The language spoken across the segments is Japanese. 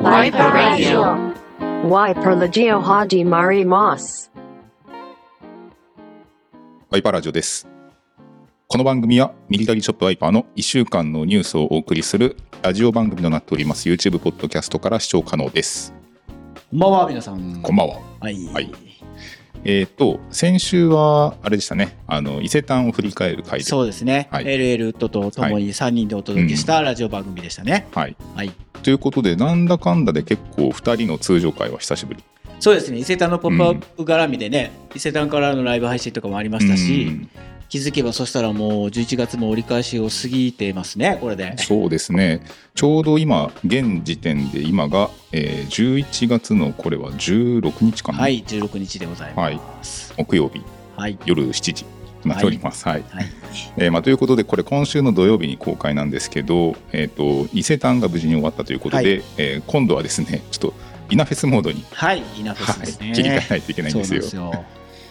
Wiper Radio. Wiper Legio Haji Mari Moss. ワイパーラジオです。この番組はミリタリーショップワイパーの1週間のニュースをお送りするラジオ番組となっております YouTube ポッドキャストから視聴可能です。こんばんは、皆さん。こんばんは。はい。はいえっ、と、先週はあれでしたね、あの伊勢丹を振り返る回で。そうですね。はい LL ウッドとともに3人でお届けしたラジオ番組でしたね。はい。はい。ということで、なんだかんだで結構2人の通常会は久しぶり。そうですね。伊勢丹のポップアップ絡みでね、伊勢丹からのライブ配信とかもありましたし、うん気づけばそしたらもう11月も折り返しを過ぎてますね、これで。そうですね。ちょうど今、現時点で今が、えー11月のこれは16日かな。はい、16日でございます。木曜日はい。夜7時となっております。はい。はい。えーまあ、ということで、これ、今週の土曜日に公開なんですけど、えー、と伊勢丹が無事に終わったということで、はえー今度はですね、ちょっとイナフェスモードに、はい、イナフェスですね。はい切り替えないといけないんですよ。すよ。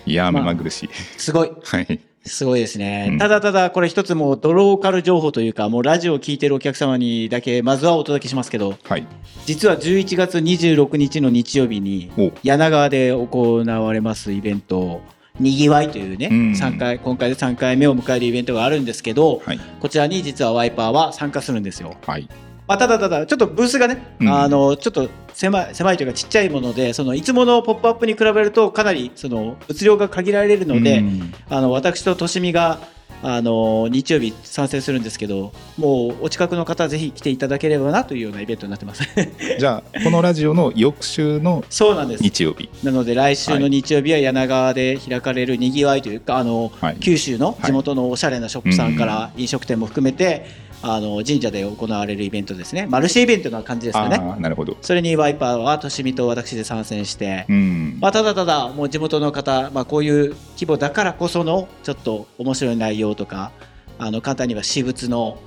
いや目まぐるしい。すごい。はい、すごいですね。うんただただ、これ一つもうドローカル情報というか、もうラジオを聞いてるお客様にだけ、まずはお届けしますけど、はい、実は11月26日の日曜日にお柳川で行われますイベントにぎわいというね、うん。三回今回で3回目を迎えるイベントがあるんですけど、はい、こちらに実はワイパーは参加するんですよ。はい、まあ、ただただちょっとブースがね、うん。あのちょっと狭い狭いというかちっちゃいものでそのいつもの「ポップアップに比べるとかなりその物量が限られるので、うん。あの私ととしみがあの日曜日参戦するんですけどもうお近くの方ぜひ来ていただければなというようなイベントになってます。じゃあ、このラジオの翌週のそうなんです。日曜日、なので来週の日曜日は柳川で開かれるにぎわいというかあの、はい。九州のはい地元のおしゃれなショップさんから飲食店も含めて、あの神社で行われるイベントですね。マルシェイベントな感じですかあね。あ、なるほど。それにワイパーはとしみと私で参戦して、うん、まあ、ただただもう地元の方、まあ、こういう規模だからこそのちょっと面白い内容とかあの簡単には私物の、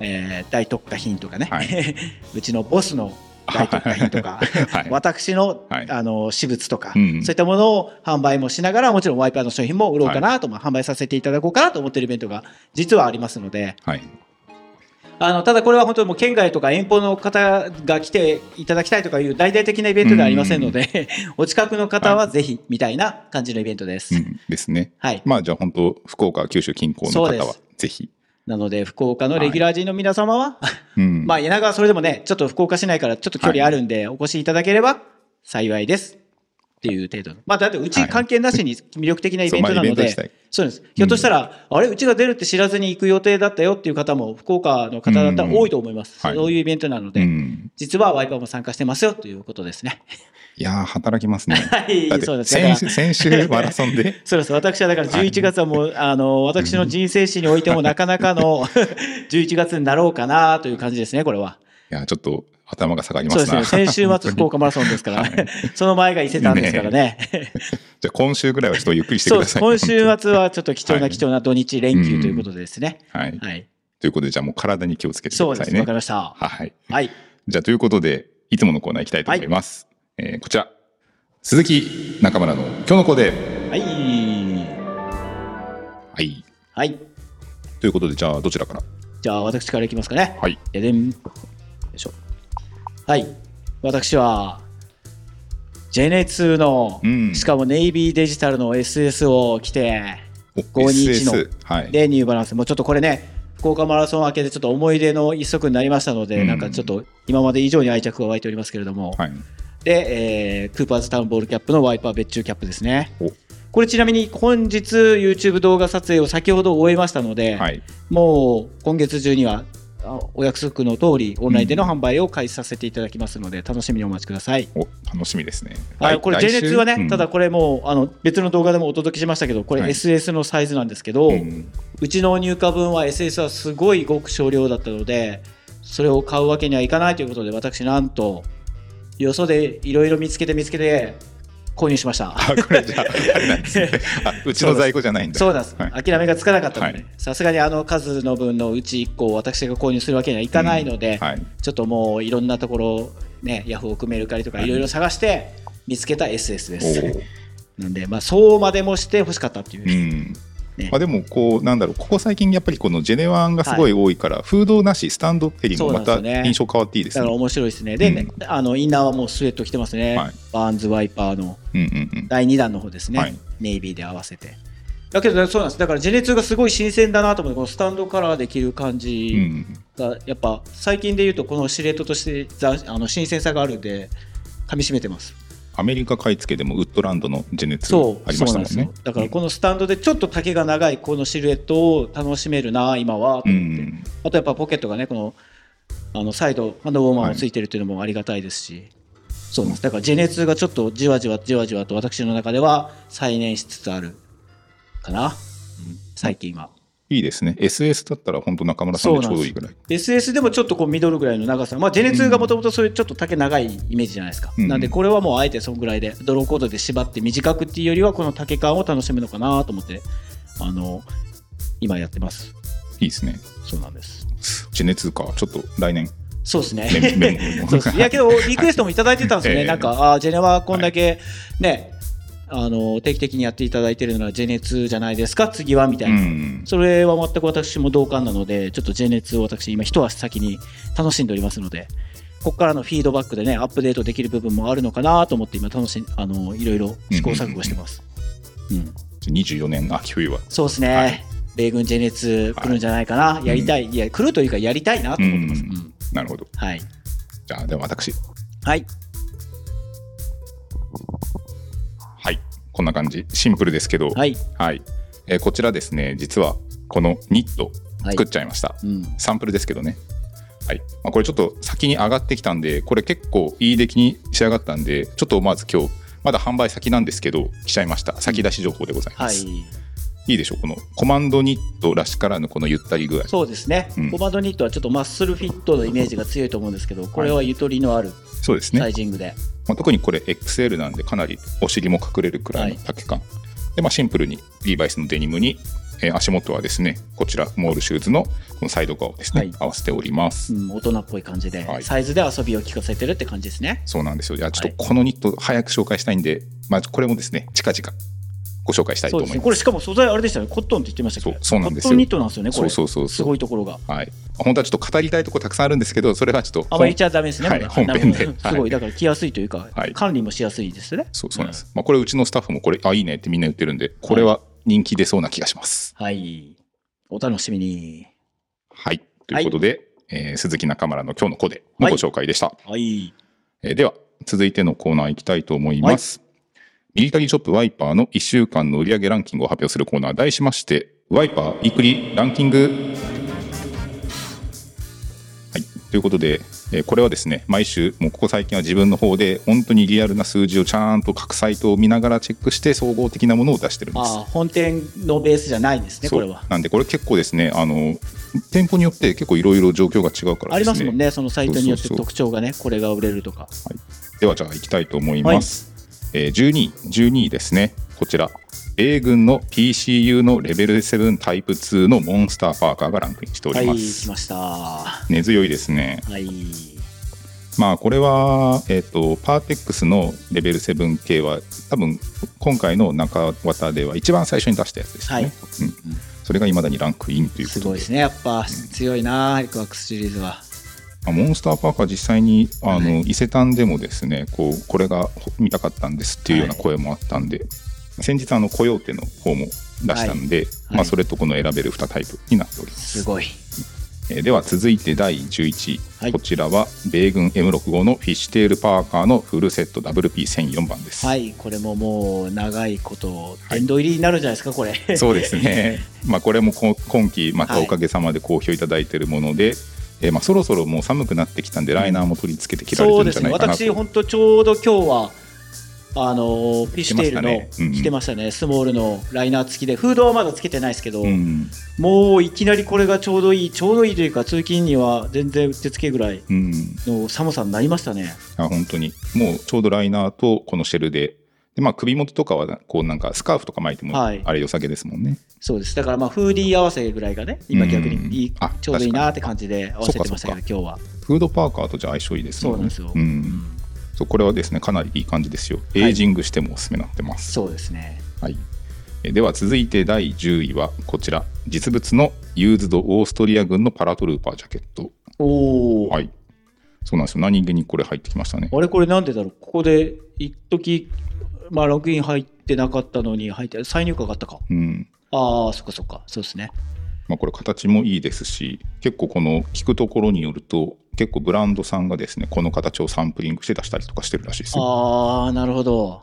えー大特価品とかね、は うちのボスの大特価品とか、はい。私の,、はい。あの私物とか、うんそういったものを販売もしながらもちろんワイパーの商品も売ろうかなと、まあ販売させていただこうかなと思っているイベントが実はありますので。はい、あのただこれは本当にもう県外とか遠方の方が来ていただきたいとかいう大々的なイベントではありませんので、お近くの方はぜひみたいな感じのイベントです。うん、ですね。はい、まあ、じゃあ、本当、福岡、九州近郊の方はぜひ。なので福岡のレギュラー陣の皆様は、うん。まあ柳川それでもねちょっと福岡市内からちょっと距離あるんで、お越しいただければ幸いですっていう程度の。まあだってうち関係なしに魅力的なイベントなので、そうまあイベント自体。そうです。ひょっとしたら、あれうちが出るって知らずに行く予定だったよっていう方も福岡の方だったら多いと思います、うん。はい。そういうイベントなので、うん、実はワイパーも参加してますよということですね。いやー、働きますね。はいそうです。先先週マラソンで。そうです。私はだから11月はもう、あの私の人生史においてもなかなかの 11月になろうかなという感じですねこれは。いやちょっと頭が下がりますなそうですね。先週末福岡マラソンですから、ね、その前が伊勢丹ですからね。じゃあ今週ぐらいはちょっとゆっくりしてく。ださい今週末はちょっと貴重なはい貴重な土日連休ということでですね。はい、はい。ということでじゃあもう体に気をつけてくそうです。ださいねわかりました。はいはい。じゃあということでいつものコーナー行きたいと思います、えーこちら鈴木中村の今日のコーデはい。はいはい。ということでじゃあどちらから？じゃあ私からいきますかね。はいででん。はい。私は、JN2 の、うん。しかもネイビーデジタルの SS を着て、お521のでニューバランス。もうちょっとこれね福岡マラソン明けでちょっと思い出の一足になりましたので、うん。なんかちょっと今まで以上に愛着が湧いておりますけれども、はい。で、えークーパーズタウンボールキャップのワイパー別注キャップですね。お。これちなみに本日 YouTube 動画撮影を先ほど終えましたので、はい。もう今月中にはあお約束の通りオンラインでの販売を開始させていただきますので、楽しみにお待ちください。お楽しみですね。はい、これ J 熱はね、うん。ただこれもうあの別の動画でもお届けしましたけどこれはい。SS のサイズなんですけど、ううんちの入荷分は SS はすごいごく少量だったのでそれを買うわけにはいかないということで私なんとよそでいろいろ見つけて見つけて購入しました。あこれじゃあ あれなんですね。あうちの在庫じゃないんだ。そうなんです、はい。諦めがつかなかったのはい。でさすがにあの数の分のうち1個を私が購入するわけにはいかないので、はい。ちょっともういろんなところ、ね、ヤフオクメルカリとかいろいろ探して見つけた SS です。なんで、まあ、そうまでもして欲しかったっていう。うんねまあ、でもこうなんだろうここ最近やっぱりこのジェネワンがすごい多いから、フードなしスタンドっていうのもまた印象変わっていいですね。だから面白いですね。で、うんねあのインナーはもうスウェット着てますね。はいバーンズワイパーの。第2弾の方ですね、はいネイビーで合わせて。だけど、そうなんです。だから、ジェネツーがすごい新鮮だなと思って、このスタンドカラーで着る感うじん、が、やっぱ、最近で言うと、このシルエットとしてざあの新鮮さがあるんで、噛み締めてます。アメリカ買い付けでもウッドランドのジェネツーそう、ありましたもんね。だから、このスタンドでちょっと丈が長いこのシルエットを楽しめるな、今は、とう思って。ん、あとやっぱポケットがね、このあのサイド、ハンドウォーマーもついてるっていうのもありがたいですし、そうなんです。だから、ジェネツーがちょっとじわじわじわじわと私の中では再燃しつつあるかな、最近は。いいですね。SS だったら本当中村さんでちょうどいいぐらい。SS でもちょっとこうミドルぐらいの長さ、まあ、ジェネツーがもともとそういうちょっと丈長いイメージじゃないですか、うん。なんでこれはもうあえてそのぐらいでドローコードで縛って短くっていうよりはこの丈感を楽しむのかなと思ってあの今やってます。いいですね。そうなんです。ジェネツか。ちょっと来年。そうですね。そうです。いやけどリクエストもいただいてたんですよね、ええ。なんかあージェネはこんだけね、あの定期的にやっていただいてるのはジェネツじゃないですか？次は？みたいうな、ん。それは全く私も同感なので、ちょっとジェネツを私、今、一足先に楽しんでおりますので、ここからのフィードバックでね、アップデートできる部分もあるのかなと思って、今、楽しんあのいろいろ試行錯誤してます。うん24年秋冬は。そうですね、はい米軍ジェネツ来るんじゃないかな、やりたい、いや、来るというか、やりたいなと思ってます。うんうんなるほど。はい。じゃあ、では私。はい。こんな感じ。シンプルですけど。はい。はい。えーこちらですね、実はこのニットはい作っちゃいました。うん。サンプルですけどね。はいまあ、これちょっと先に上がってきたんで、これ結構いい出来に仕上がったんで、ちょっとまず今日、まだ販売先なんですけど、来ちゃいました。先出し情報でございまはいす。。い、いでしょう、このコマンドニットらしからぬこのゆったり具合。そうですね、うん。コマンドニットはちょっとマッスルフィットのイメージが強いと思うんですけど、これはゆとりのあるそうですね。サイジングで。まあ、特にこれ XL なんでかなりお尻も隠れるくらいの丈感、で、まあ、シンプルにリーバイスのデニムに、えー足元はですねこちらモールシューズのこのサイド側をですね、はい。合わせております、うん、大人っぽい感じで、はい。サイズで遊びを効かせてるって感じですね。そうなんですよ。いやちょっはい。とこのニット早く紹介したいんで、まあ、これもですね近々ご紹介したいと。思います。これしかも素材あれでしたね。コットンって言ってましたっけ？そうそうなんですよ。コットンニットなんですよね、こそうれ。そうそうそう。すごいところが。はい。本当はちょっと語りたいところたくさんあるんですけどそれはちょっとあんまり言っちゃダメですね。はい本編で。すごはい。い、だから着やすいというか、はい。管理もしやすいですね。そうそうなんです、まあ、これうちのスタッフもこれあいいねってみんな言ってるんでこれは人気出そうな気がします。はい。お楽しみに。はい。ということで、えー鈴木中村の今日のコデのご紹介でした、はい。えーでは続いてのコーナー行きたいと思います、ミリタリーショップワイパーの1週間の売上ランキングを発表するコーナー題しましてワイパーウィークリーランキング。はい。ということで、えーこれはですね毎週もうここ最近は自分の方で本当にリアルな数字をちゃんと各サイトを見ながらチェックして総合的なものを出してるんです。ああ、本店のベースじゃないんですね、これは。なんでこれ結構ですねあの店舗によって結構いろいろ状況が違うからありですね。ますもんね、そのサイトによって特徴がね、これが売れるとか。ではじゃあ行きたいと思います、えー12位12位ですね。こちら。米軍の PCU のレベル7タイプ2のモンスターパーカーがランクインしておはい、ります、来ました。は根強いですね。い。まあこれは、えっとパーテックスのレベル7系は多分今回の中綿では一番最初に出したやつですよね、はい。うん、それがいまだにランクインということで。すごいですね、やっぱ強いな、エクワックスシリーズは。まあモンスターパーカー実際にあの、伊勢丹でもですねこうこれが見たかったんですっていうような声もあったんで、先日あのコヨーテの方も出したんで、はい。まあ、それとこの選べる2タイプになっております、すごい。えーでは続いて第11位、はい。こちらは米軍 M65 のフィッシュテールパーカーのフルセット WP1004 番です、はい、これももう長いこと、殿堂入りになるんじゃないですか、これ。そうですね、まあ、これもこ今期またおかげさまで好評いただいているもので、えーまあ、そろそろもう寒くなってきたんでライナーも取り付けて着られてるんそうですね、じゃないかなと、私、本当、ちょうど今日は、あのフィッシュテールの着てましたね。うん。着てましたね、スモールのライナー付きで、フードはまだつけてないですけど、うん。もういきなりこれがちょうどいい、ちょうどいいというか、通勤には全然うってつけぐらいうん、の寒さになりましたね。あ本当に。もうちょうどライナーとこのシェルでで、まあ、首元とかはこうなんかスカーフとか巻いてもはい。あれ良さげですもんね、そうです。だからまあフーディー合わせぐらいがね、今逆うんにいいあちょうどいいなって感じで合わせてましたけど、今日は。フードパーカーとじゃあ相性いいですね。そうなんですよ。ん。そうこれはですねかなりいい感じですよ。エイジングしてもおすすめになってます、そうですね。はい。えでは続いて第10位はこちら。実物のユーズドオーストリア軍のパラトルーパージャケット。おお、はい。そうなんですよ。何気にこれ入ってきましたね。あれこれなんでだろう？ここで一時まあログイン入ってなかったのに入って再入荷があったか。うん。ああそっかそっか。そうですね。まあ、これ形もいいですし結構この聞くところによると結構ブランドさんがですねこの形をサンプリングして出したりとかしてるらしいですよ。ああなるほど。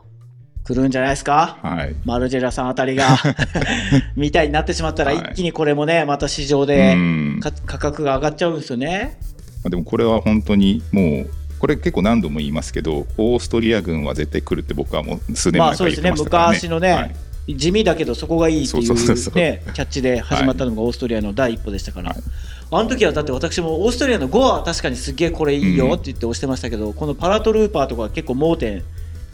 来るんじゃないですか？はい。マルジェラさんあたりが。みたいになってしまったらはい。一気にこれもねまた市場うで価格が上がっちゃうんですよね。まあでもこれは本当にもうこれ結構何度も言いますけどオーストリア軍は絶対来るって僕はもう数年まあ前から言ってそうですね。ましたからね。昔のね、はい。地味だけどそこがいいっていそうそうそうそう。うねキャッチで始まったのがオーストリアの第一歩でしたから、はい。あの時はだって私もオーストリアの5は確かにすげえこれいいよって言って押してましたけど、このパラトルーパーとかは結構盲点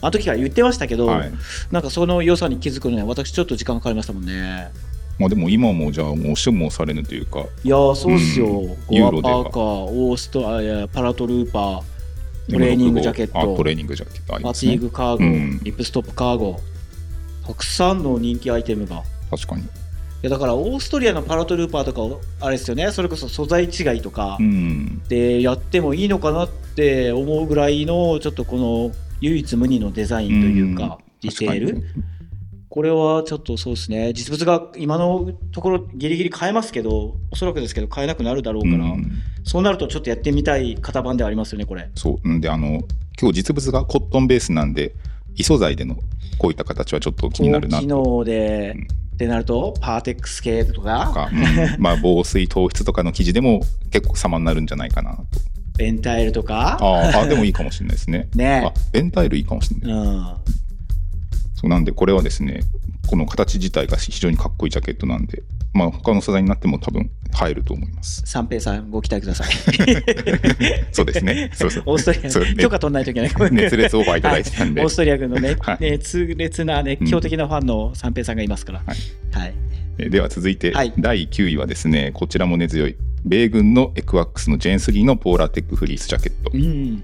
あの時から言ってましたけど、はい。なんかその良さに気づくのには私ちょっと時間かかりましたもんね。まあ、でも今もじゃあもう押しても押されぬというかいやーそうっすよ、うんゴアユーロでは。パーカーオーストあいやパラトルーパートレーニングジャケット。あトレーニングジャケット。ありファティーグカーゴ、うん。リップストップカーゴ。たくさんの人気アイテムが。確かに。いやだからオーストリアのパラトルーパーとかをあれですよね。それこそ素材違いとか。うん。でやってもいいのかなって思うぐらいのちょっとこの唯一無二のデザインというか、ディテールこれはちょっとそうですね。実物が今のところギリギリ買えますけどおそらくですけど買えなくなるだろうから、うん。そうなるとちょっとやってみたい型番ではありますよねこれ。そう。であの今日実物がコットンベースなんで異素材でのこういった形はちょっと気になるな高機と能で、うん。ってなるとパーテックス系とか？か、うん。まあ 防水糖質とかの生地でも結構様になるんじゃないかなと。ベンタイルとか？あーあでもいいかもしれないですね。ね。あベンタイルいいかもしれない、うんそうなんでこれはですねこの形自体が非常にかっこいいジャケットなんでまあ他の素材になっても多分入ると思います。三平さんご期待ください。そうですね。そうそう。オーストリアね許可取んないといけない。熱烈オファーいただいてたんで。はいオーストリア軍のね、はい。熱烈な熱狂的なファンの三平さんがいますから、はいはい。えでは続いて、はい。第9位はですねこちらも根強い米軍のエクワックスのジェーン3のポーラーテックフリースジャケット、うん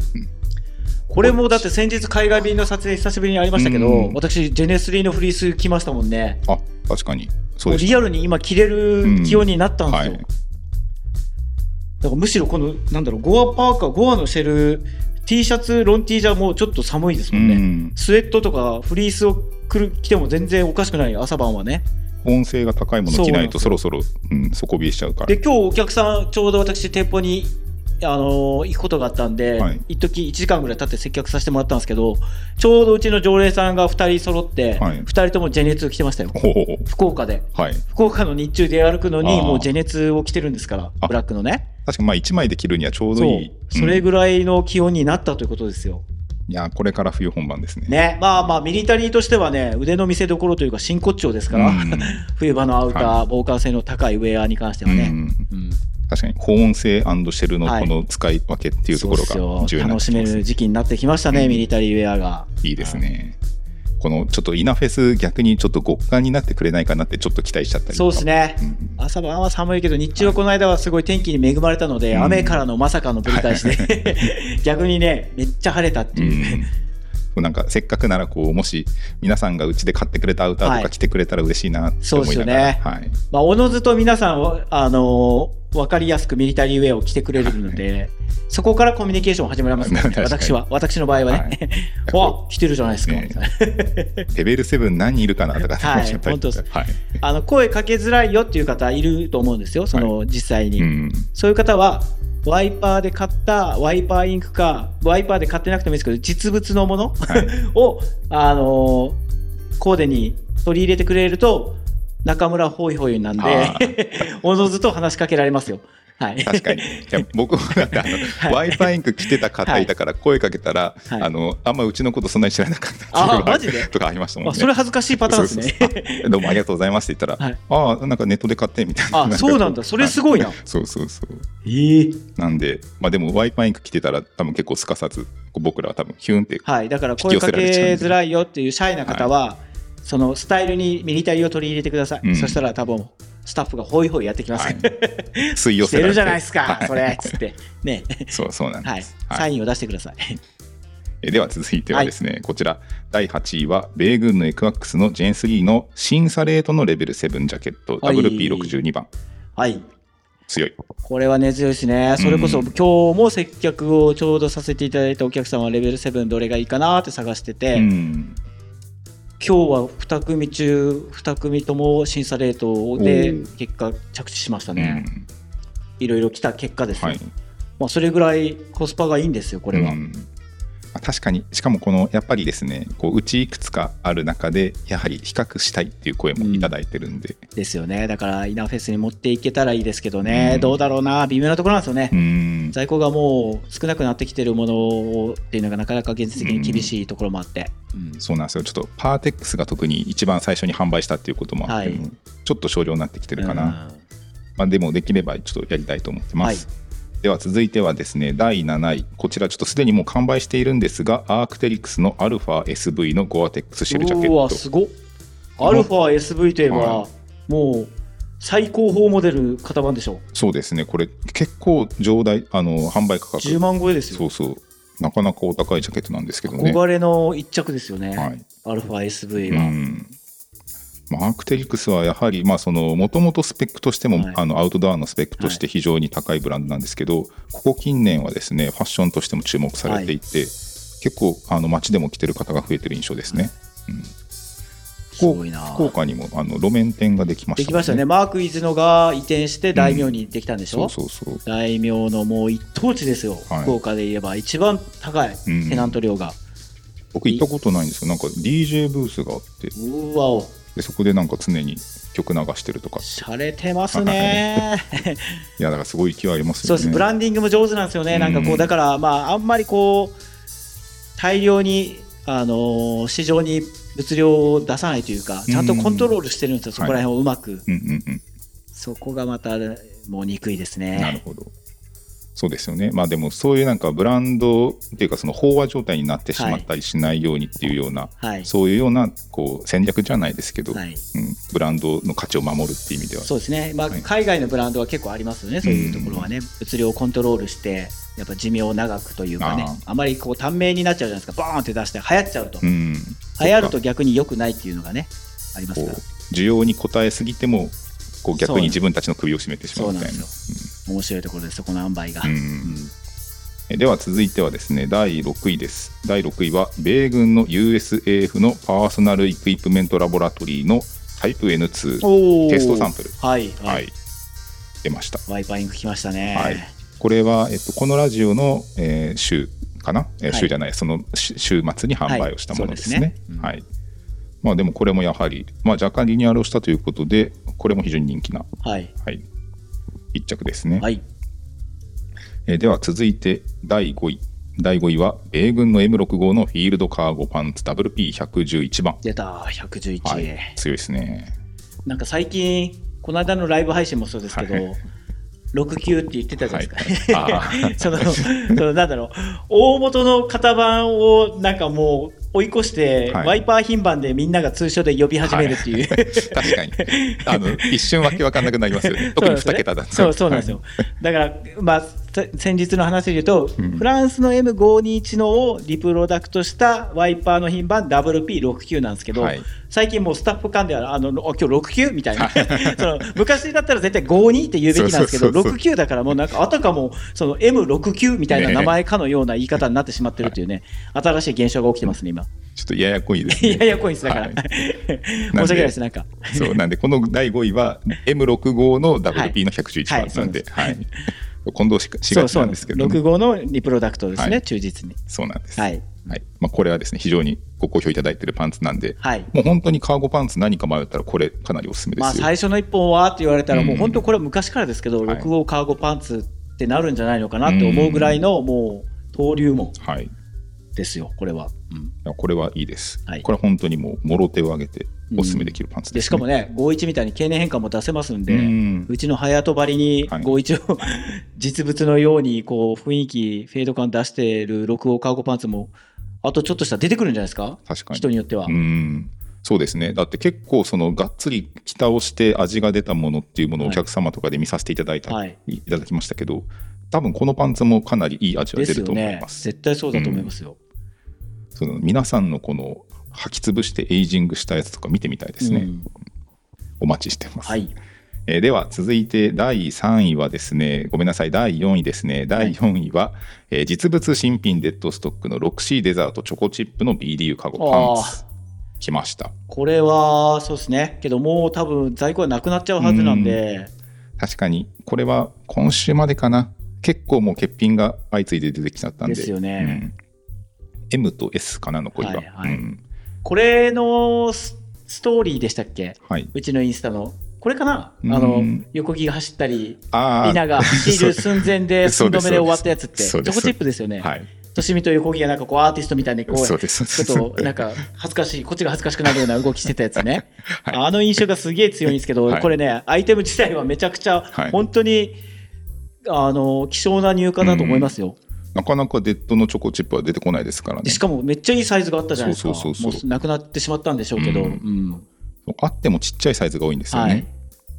これもだって先日海外便の撮影久しぶりにありましたけど、うん。私ジェネスリーのフリース着ましたもんね。あ確かに。そうですリアルに今着れる気温になったんですよ、はい。だからむしろこのなんだろうゴアパーカーゴアのシェル T シャツロン T じゃもうちょっと寒いですうもんね、ん。スウェットとかフリースを着ても全然おかしくない朝晩はね。保温性が高いもの着ないとそそろそろ、うん、底冷えしちゃうから。で今日お客さんちょうど私店舗にあのー行くことがあったんで、はい。一時1時間ぐらい経って接客させてもらったんですけどちょうどうちの常連さんが2人揃って、はい。2人ともジェネツを着てましたよ。福岡で。はい。福岡の日中で歩くのにもうジェネツを着てるんですからあブラックのね。確かにまあ1枚で着るにはちょうどいい。それうん。ぐらいの気温になったということですよ、いやこれから冬本番ですね。ね。まあまあミリタリーとしてはね腕の見せ所というか真骨頂ですから、うん。冬場のアウター、は防寒性の高いウェアに関してはね、うん。うん確かに保温性シェルのはい。この使い分けっていうところが重要になっ楽してめる時期になってきましたね、うん。ミリタリーウェアが。いいですね。このちょっとイナフェス逆にちょっと極寒になってくれないかなってちょっと期待しちゃったりそうですね、うん。朝晩は寒いけど、日中はこの間はすごい天気に恵まれたので、うん。雨からのまさかのぶり返しで、逆にね、めっちゃ晴れたってういう。ん。なんかせっかくならこうもし皆さんがうちで買ってくれたアウターとはい。か着てくれたら嬉しいなって思いながら、そうですよはい、まあ、おのずと皆さんは、あのー分かりやすくミリタリーウェアを着てくれるので、そこからコミュニケーション始まりますね。私は、私の場合はね。わ、着てるじゃないですか、ね。レベル7何人いるかなとかはい思っちゃったりとか本はい。あの声かけづらいよっていう方いると思うんですよ、その実際に。うん。そういう方は、ワイパーで買ったワイパーインクか、ワイパーで買ってなくてもいいですけど、実物のもの、はい。を、あのーコーデに取り入れてくれると、中村ホイホイなんあで、おのずと話しかけられますよ。はい。確かに。僕もだってあの、はいワインク着てた方いたから声かけたら、はいあのあんまうちのことそんなに知らなかったっマジで？とかありましたもんあね。それ恥ずかしいパターンですね。どうもありがとうございますって言ったら、はいああなんかネットで買ってみたいな。あ、そうなんだ。それすごいな。そうそうそう。ええなんで、まあでもワイパーインク着てたら多分結構すかさず、僕らは多分ヒュンって、はい。だから声かけづらいよっていうシャイな方は、そのスタイルにミリタリーを取り入れてください。うんそしたら多分、スタッフがホイホイやってきます。はい吸い寄してるじゃないですか、はいそれっつって。ね。そうそうなんはいです。。サインを出してください。えでは続いてはですね、こちら第8位は米軍のエクワックスのジェン3の審査レートのレベル7ジャケットはい WP62 番はい。強いこれは根強いですね。それこそうん今日も接客をちょうどさせていただいたお客さんはレベル7どれがいいかなって探してて、うん今日は2組中2組とも審査レートで結果着地しましたうね。んいろいろ来た結果ですよ。はいまあ、それぐらいコスパがいいんですよ、これは。うんまあ確かにしかもこのやっぱりですねこううちいくつかある中でやはり比較したいっていう声もいただいてるんで、ですよね。だから、イナフェスに持っていけたらいいですけどね、うん。どうだろうな、微妙なところなんですよね。うん。在庫がもう少なくなってきてるものっていうのがなかなか現実的に厳しいところもあって。うん。そうなんですよ。ちょっとパーテックスが特に一番最初に販売したっていうこともあって、はい。ちょっと少量になってきてるかな、うん。まあ、でもできればちょっとやりたいと思ってます、では続いてはですね第7位こちらちょっとすでにもう完売しているんですがアークテリクスの α SV のゴアテックスシェルジャケうわ、ットすごっ。アルファ SV といえば、はもう最高峰モデル型番でしょ。そうですねこれ結構上代あの販売価格10万超えですよ。そうそうなかなかお高いジャケットなんですけどね憧れの一着ですよね。はいアルファ SV うは。んまあ、アークテリクスはやはりもともとスペックとしても、はい。あのアウトドアのスペックとして非常に高いブランドなんですけど、ここ近年はですねファッションとしても注目されていて、結構あの街でも着てる方が増えてる印象ですね。うん。福岡にもあの路面店ができましたできましたね。。マーク・イズノが移転して大名にできたんでしょ、そうそうそう。大名のもう一等地ですよ、はい。福岡で言えば一番高いうん。テナント料が、僕行ったことないんですけどなんか DJ ブースがあって。うわおでそこでなんか常に曲流してるとか。しゃれてますね。い。やだからすごい勢いありますよね。そうです。ブランディングも上手なんですよね、なんかこううんだからまああんまりこう大量にあのー市場に物量を出さないというかちゃんとコントロールしてるんですよ、そこら辺をうまく、うんうんうん。そこがまたもう憎いですなるねほど。そうですよね。まあでもそういうなんかブランドっていうかその飽和状態になってしまったりしないようにっていうような、はい。そういうようなこう戦略じゃないですけど、はい。うん、ブランドの価値を守るっていう意味では。そうですね、まあ、はい。海外のブランドは結構ありますよね、そういうところはね、物量をコントロールして、やっぱ寿命を長くというかね、ああ。まりこう短命になっちゃうじゃないですか、バーンって出して、流行っちゃうと、うん、流行ると逆に良くないっていうのがね、ありますから、需要に応えすぎてもこう逆に自分たちの首を絞めてしまそうみたいな。面白いところです、そこの塩梅が。うん。では続いてはですね第6位です。第6位は米軍の USAF のパーソナルイクイプメントラボラトリーのタイプ N2 おー。テストサンプル。はい、ははい。い、出ました。ワイパーインク来ましたね。はい、これは、えっと、このラジオの、えー週かな、えーはい。週じゃないそのし週末に販売をしたものですね。はいそうですね。うんはい。まあ、でもこれもやはり、まあ、若干リニューアルをしたということでこれも非常に人気な、はい、はい、一着ですね、はい、えーでは続いて第5位。第5位は米軍の M65 のフィールドカーゴパンツ WP111 番、出た、111、はい、強いですね。なんか最近、この間のライブ配信もそうですけど、はい。69って言ってたじゃないですか。はい。その、そのなんだろう、大元の型番をなんかもう追い越して、はい。ワイパー品番でみんなが通称で呼び始めるっていう。確かに。あの一瞬わけわかんなくなりますよね。特に2桁だと。そうそうなんですよ。だから、まあ、さ先日の話で言うと、うん。フランスの M521 のをリプロダクトしたワイパーの品番 WP69 なんですけど、はい。最近もうスタッフ間ではあのあ今日69みたいな。その昔だったら絶対52って言うべきなんですけどそうそうそう69だからもうなんかあたかもその M69 みたいな名前かのような言い方になってしまってるっていうね新しい現象が起きてますね今。ちょっとややこいですね。い やいやこいんですだから、はい。申し訳ないですなんか。そうなんでこの第5位は M65 のはい WP の111はい番なんで、はい混同ししがちなんんですけど、ね、65のリプロダクトですね、はい。忠実に。そうなんです、はい。はい。まあ、これはですね非常にご好評いただいているパンツなんで、はい。もう本当にカーゴパンツ何か迷ったらこれかなりおすすめですよ、まあ最初の一本はって言われたらもううん本当これは昔からですけど、はい。6号カーゴパンツってなるんじゃないのかなって思うぐらいのもう登竜門はい、い。ですよこれは、うん。やこれはいいです、はい。これは本当にもうもろ手を挙げておすすめできるパンツです、ね。でしかもね51みたいに経年変化も出せますんで、ううんちの隼人張りにはい。51を 実物のようにこう雰囲気フェード感出してる6号カーゴパンツもあとちょっとしたら出てくるんじゃないですか？確かに。人によっては、うん。そうですね。だって結構そのがっつり着倒して味が出たものっていうものをお客様とかで見させていただいた、はい。い、ただきましたけど多分このパンツもかなりいい味は出ると思いねます。絶対そうだと思いますよ、その皆さんのこの履き潰してエイジングしたやつとか見てみたいですね。うん。お待ちしてます。はい。えーでは続いて第3位はですねごめんなさい第4位ですね。第4位は、えー実物新品デッドストックの 6C デザートチョコチップの BDU カゴパンツ。来ました。これは、そうですね。けど、もう多分在庫はなくなっちゃうはずなんで、確かに。これは今週までかな。結構もう欠品が相次いで出てきちゃったんで。ですよね。うん。M と S かな残りは、はいはい。うんこれのスストーリーでしたっけ？はい。うちのインスタの。これかな？あうん。の、横木が走ったり、あリナが 走る寸前で 寸止めで終わったやつって、チョコチップですよね。はい。としみと横木がなんかこうアーティストみたいにこう、ちょっとなんか恥ずかしい、こっちが恥ずかしくなるような動きしてたやつね。はい。あの印象がすげえ強いんですけど、はい。これね、アイテム自体はめちゃくちゃはい。本当に、あの希少な入荷だと思いますよ。なかなかデッドのチョコチップは出てこないですからね。でしかもめっちゃいいサイズがあったじゃないですか。そうそうそうなくなってしまったんでしょうけど、ううん。んあってもちっちゃいサイズが多いんですよね、はい。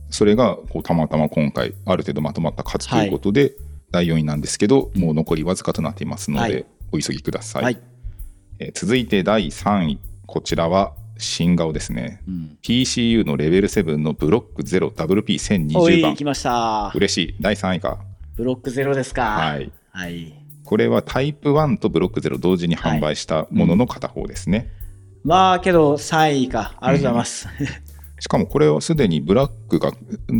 それがこうたまたま今回ある程度まとまった数ということで、第4位なんですけどもう残りわずかとなっていますので、はい。お急ぎください、はい。えー続いて第3位。こちらは新顔ですね。うん。PCU のレベル7のブロック 0WP1020 おい、番来ました。嬉しい。第3位か。ブロックゼロですか。はい。はい。これはタイプ1とブロック0同時に販売したものの片方ですね、まあ、けど3位か。ありがとうございます。しかもこれはすでにブラックが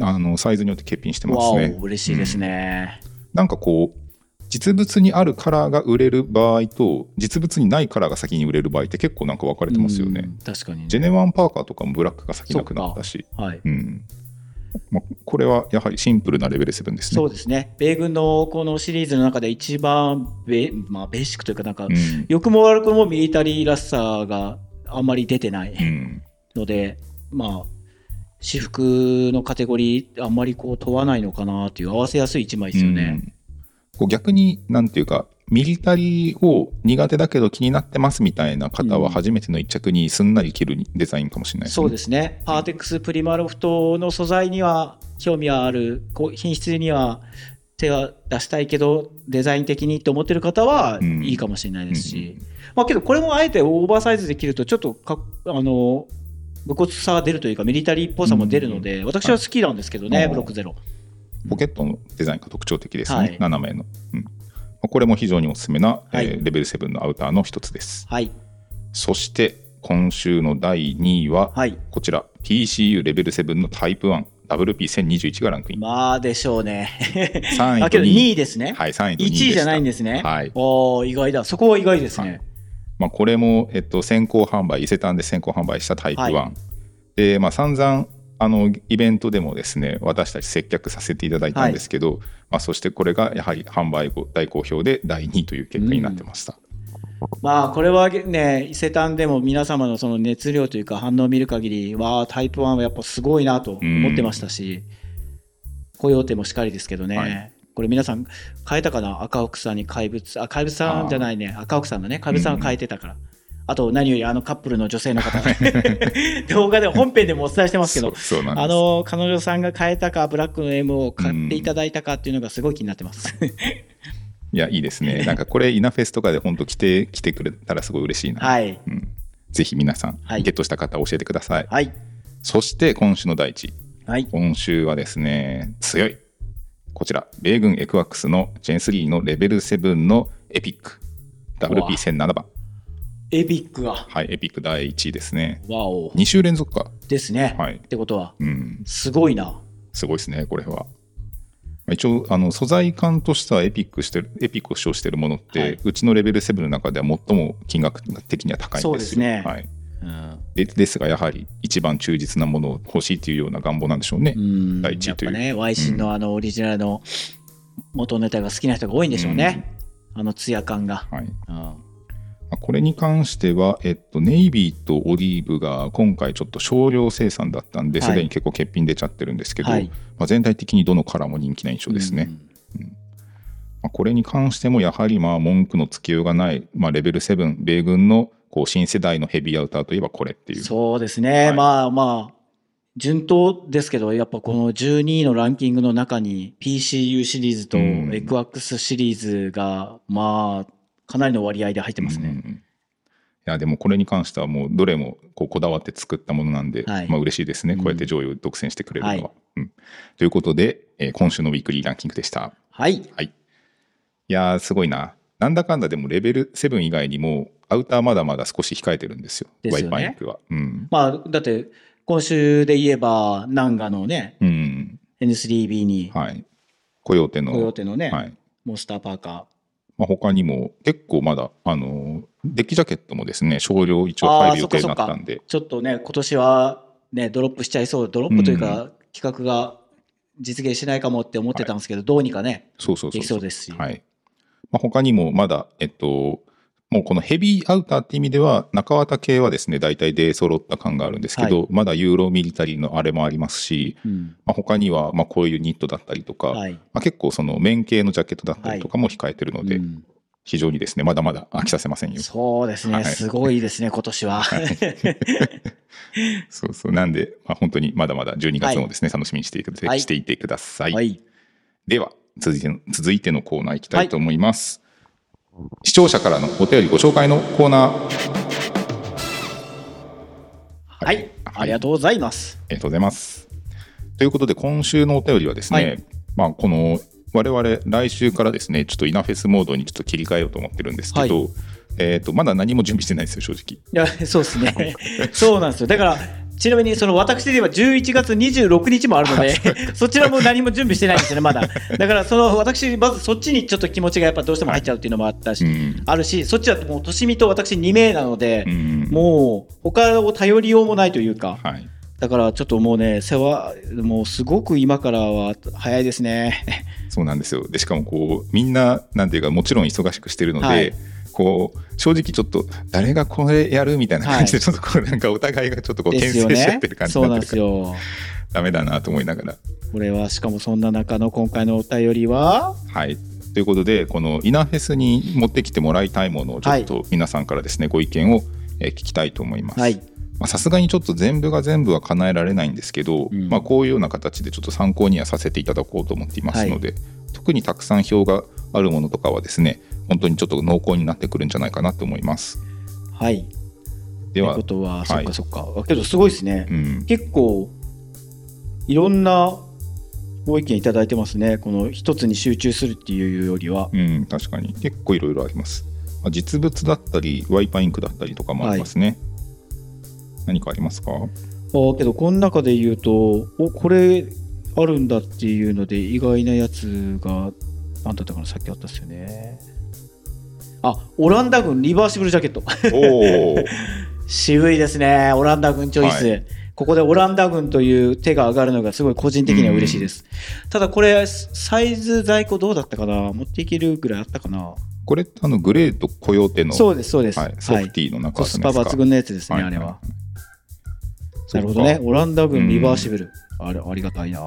あのサイズによって欠品してますわねお、嬉しいですね。なんかこう実物にあるカラーが売れる場合と実物にないカラーが先に売れる場合って結構なんか分かれてますよねうん。確かにね。ジェネワンパーカーとかもブラックが先なくなったし、はい。うんまあ、これはやはりシンプルなレベル7ですね。そうですね。米軍のこのシリーズの中で一番ベ,、まあ、ベーシックというか、なんか、うん良くも悪くもミリタリーらしさがあんまり出てないうんので、まあ、私服のカテゴリー、あんまりこう問わないのかなっていう、合わせやすい一枚ですよね。うんこう逆になんていうかミリタリーを苦手だけど気になってますみたいな方うん。は初めての一着にすんなり着るデザインかもしれないですね。そうですね。パーテックスプリマロフトの素材には興味はある、品質には手は出したいけど、デザイン的にと思ってる方はうん。いいかもしれないですし、うんまあけどこれもあえてオーバーサイズで着るとちょっとかあの武骨さが出るというかミリタリーっぽさも出るので、私は好きなんですけどね、はい。ブロックゼロ。ポケットのデザインが特徴的ですね、はい。斜めの、うん。まあこれも非常におすすめな、はいえーレベル7のアウターの一つです。はい。そして今週の第2位は、はい。こちら PCU レベル7のタイプ 1WP1021 がランクイン。まあでしょうね。3位あけどと2 2位。位ですね。はい、3位と2 1位でした。位じゃないんですね。はいおー意外だ。そこは意外ですね。はいまあ、これも、えっと、先行販売、伊勢丹で先行販売したタイプ1。はで、まあ、散々、あの、イベントでもですね、私たち接客させていただいたんですけど、まあ、そしてこれがやはり販売後大好評で第2位という結果になってました。まあこれはね伊勢丹でも皆様のその熱量というか反応を見る限りわあタイプ1はやっぱすごいなと思ってましたし、コヨーテもしっかりですけどね、はい。これ皆さん変えたかな？赤奥さんに怪物あ怪物さんじゃないね。赤奥さんのね怪物さんが変えてたから、あと何よりあのカップルの女性の方 動画で本編でもお伝えしてますけどあの彼女さんが変えたかブラックの M を買っていただいたかっていうのがすごい気になってます。いや、いいですね。なんかこれ、イナフェスとかで本当来て、来てくれたらすごい嬉しいな。はいうん、ぜひ皆さん、はいゲットした方教えてください。はいそして今週の第一位。はい今週はですね、強い。こちら、米軍エクワックスのジェン3のレベル7のエピック。WP1007 番。エピックがはい、エピック第1位ですね。わお2週連続か。ですね、はいってことはうん、すごいな。すごいですね、これは。まあ一応、あの素材感としてはエピックしてる、エピックを使用しているものって、はいうちのレベル7の中では最も金額的には高いんですよ。そうですねはい、うんでですが、やはり一番忠実なものを欲しいというような願望なんでしょうね。うん第一位というね、ワイシンのあのオリジナルの元ネタが好きな人が多いんでしょうね。あのツヤ感が。はいうんまあこれに関しては、えっと、ネイビーとオリーブが今回ちょっと少量生産だったんで、はい。すでに結構欠品出ちゃってるんですけど、はい。まあ、全体的にどのカラーも人気な印象ですね。うんまあ、これに関してもやはりまあ文句のつけようがない、まあ、レベル7、米軍のこう新世代のヘビーアウターといえばこれっていう。そうですね、はい。まあまあ、順当ですけど、やっぱこの12位のランキングの中に PCU シリーズとうん。エクワックスシリーズが、まあ、かなりの割合で入ってますね。うんやでもこれに関してはもうどれもこうこだわって作ったものなんで、はいまあ嬉しいですね、うんこうやって上位を独占してくれるのは。はいうん、ということで、えー今週のウィークリーランキングでした。はい。はい、いやーすごいな。なんだかんだでもレベル7以外にもアウターまだまだ少し控えてるんですよ、ですよねワイパーインクは。うん。まあ、だって、今週で言えば、ナンガのね、うん。N3B に、はい。コヨーテの。コヨーテのね、はい。モンスターパーカまあ、他にも結構まだ、あのーデッキジャケットもですね、少量一ー。応入る予定になったんで。。ちょっとね、今年はね、ドロップしちゃいそう、ドロップというか、企画が実現しないかもって思ってたんですけど、どうにかね、そうそうそうできそうですし。はい。まあ、他にもまだ、えっと、もうこのヘビーアウターって意味では、中綿系はですね、大体出揃った感があるんですけど、はまだユーロミリタリーのあれもありますし、うんまあ、他には、まあ、こういうニットだったりとか、はい。まあ、結構その面系のジャケットだったりとかも控えてるので、うん非常にですね、まだまだ飽きさせませんよ。そうですね、はいすごいですね、今年は。そうそう。なんで、まあ、本当にまだまだ12月もですね、楽しみにしていて,、はいしていてください。はい。では続いての、続いてのコーナーいきたいと思います。視聴者からのお便りご紹介のコーナー。はい。ありがとうございます。ありがとうございます。ということで、今週のお便りはですね、はいまあ、この、我々、来週からですね、ちょっとイナフェスモードにちょっと切り替えようと思ってるんですけど、はえっ、と、まだ何も準備してないですよ、正直。いや、そうですね。そうなんですよ。だから、ちなみにその私で言えば11月26日もあるので、そちらも何も準備してないんですよね、まだ。だから、その私、まずそっちにちょっと気持ちがやっぱどうしても入っちゃうっていうのもあったし、うん。あるし、そっちはもう、としみと私2名なので、うん。もう、他を頼りようもないというか、はい。だからちょっともうね、世話、もうすごく今からは早いですね。そうなんですよ。で、しかもこう、みんな、なんていうか、もちろん忙しくしてるので、はいこう、正直ちょっと、誰がこれやるみたいな感じで、ちょっとこう、なんかお互いがちょっとこう、牽制しちゃってる。感じになってる。ダメだなと思いながら。これは、しかもそんな中の今回のお便りは、はい。ということで、このイナフェスに持ってきてもらいたいものをちょっと皆さんからですね、ご意見をえー聞きたいと思います。はい。まあさすがにちょっと全部が全部は叶えられないんですけど、うんまあ、こういうような形でちょっと参考にはさせていただこうと思っていますので、特にたくさん表があるものとかはですね本当にちょっと濃厚になってくるんじゃないかなと思いますはい。ではということは、はいそっかそっか。けど、すごいですね。うん、結構、いろんなご意見いただいてますね。この一つに集中するっていうよりは。うん、確かに結構いろいろあります、まあ、実物だったりワイパーインクだったりとかもありますね、何かありますか？ああけど、この中で言うと、おこれあるんだっていうので、意外なやつが、なんだったかな、さっきあったっすよね。あ、オランダ軍リバーシブルジャケット。おお 渋いですね、オランダ軍チョイス。はここでオランダ軍という手が上がるのがすごい個人的には嬉しいです。ただこれ、サイズ在庫どうだったかな？持っていけるぐらいあったかな？これあのグレートコヨーテのそうです、そうです。はい、ソフティの中コスパ抜群のやつですね、あれは。いなるほどね。オランダ軍リバーシブル。あれ、ありがたいな